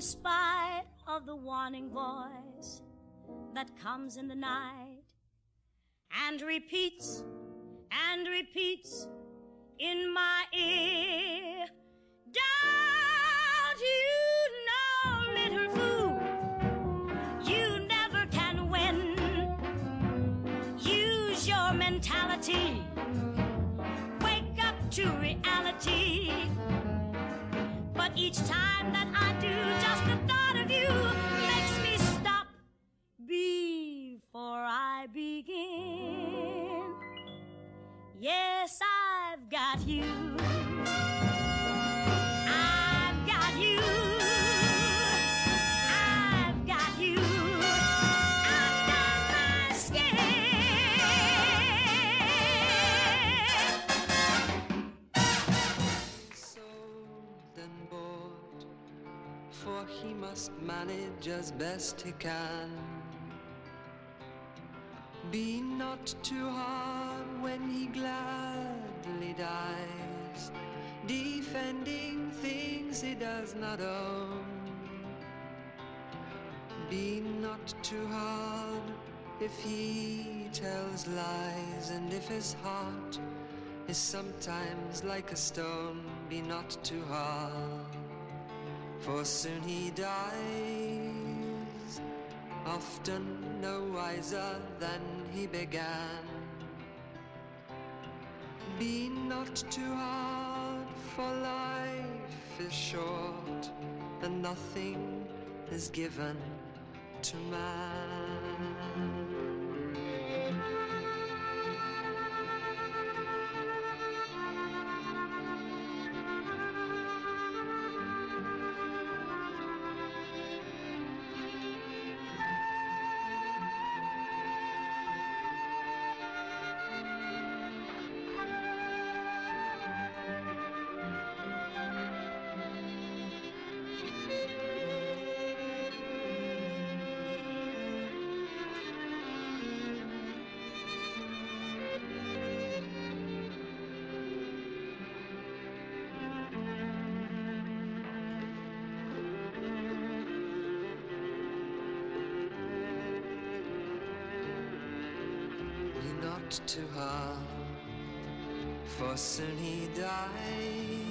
S20: Spite of the warning voice that comes in the night and repeats and repeats in my ear. Don't you know, little fool, you never can win. Use your mentality. Wake up to reality. But each time that I
S21: he can. Be not too hard when he gladly dies, defending things he does not own. Be not too hard if he tells lies, and if his heart is sometimes like a stone, be not too hard, for soon he dies, often no wiser than he began. Be not too hard, for life is short, and nothing is given to man. Too hard, for soon he dies,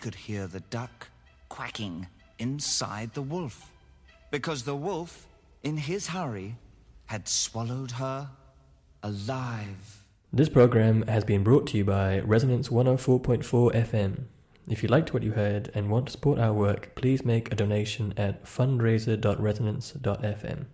S2: could hear the duck quacking inside the wolf. Because the wolf, in his hurry, had swallowed her alive.
S22: This program has been brought to you by Resonance 104.4 FM. If you liked what you heard and want to support our work, please make a donation at fundraiser.resonance.fm.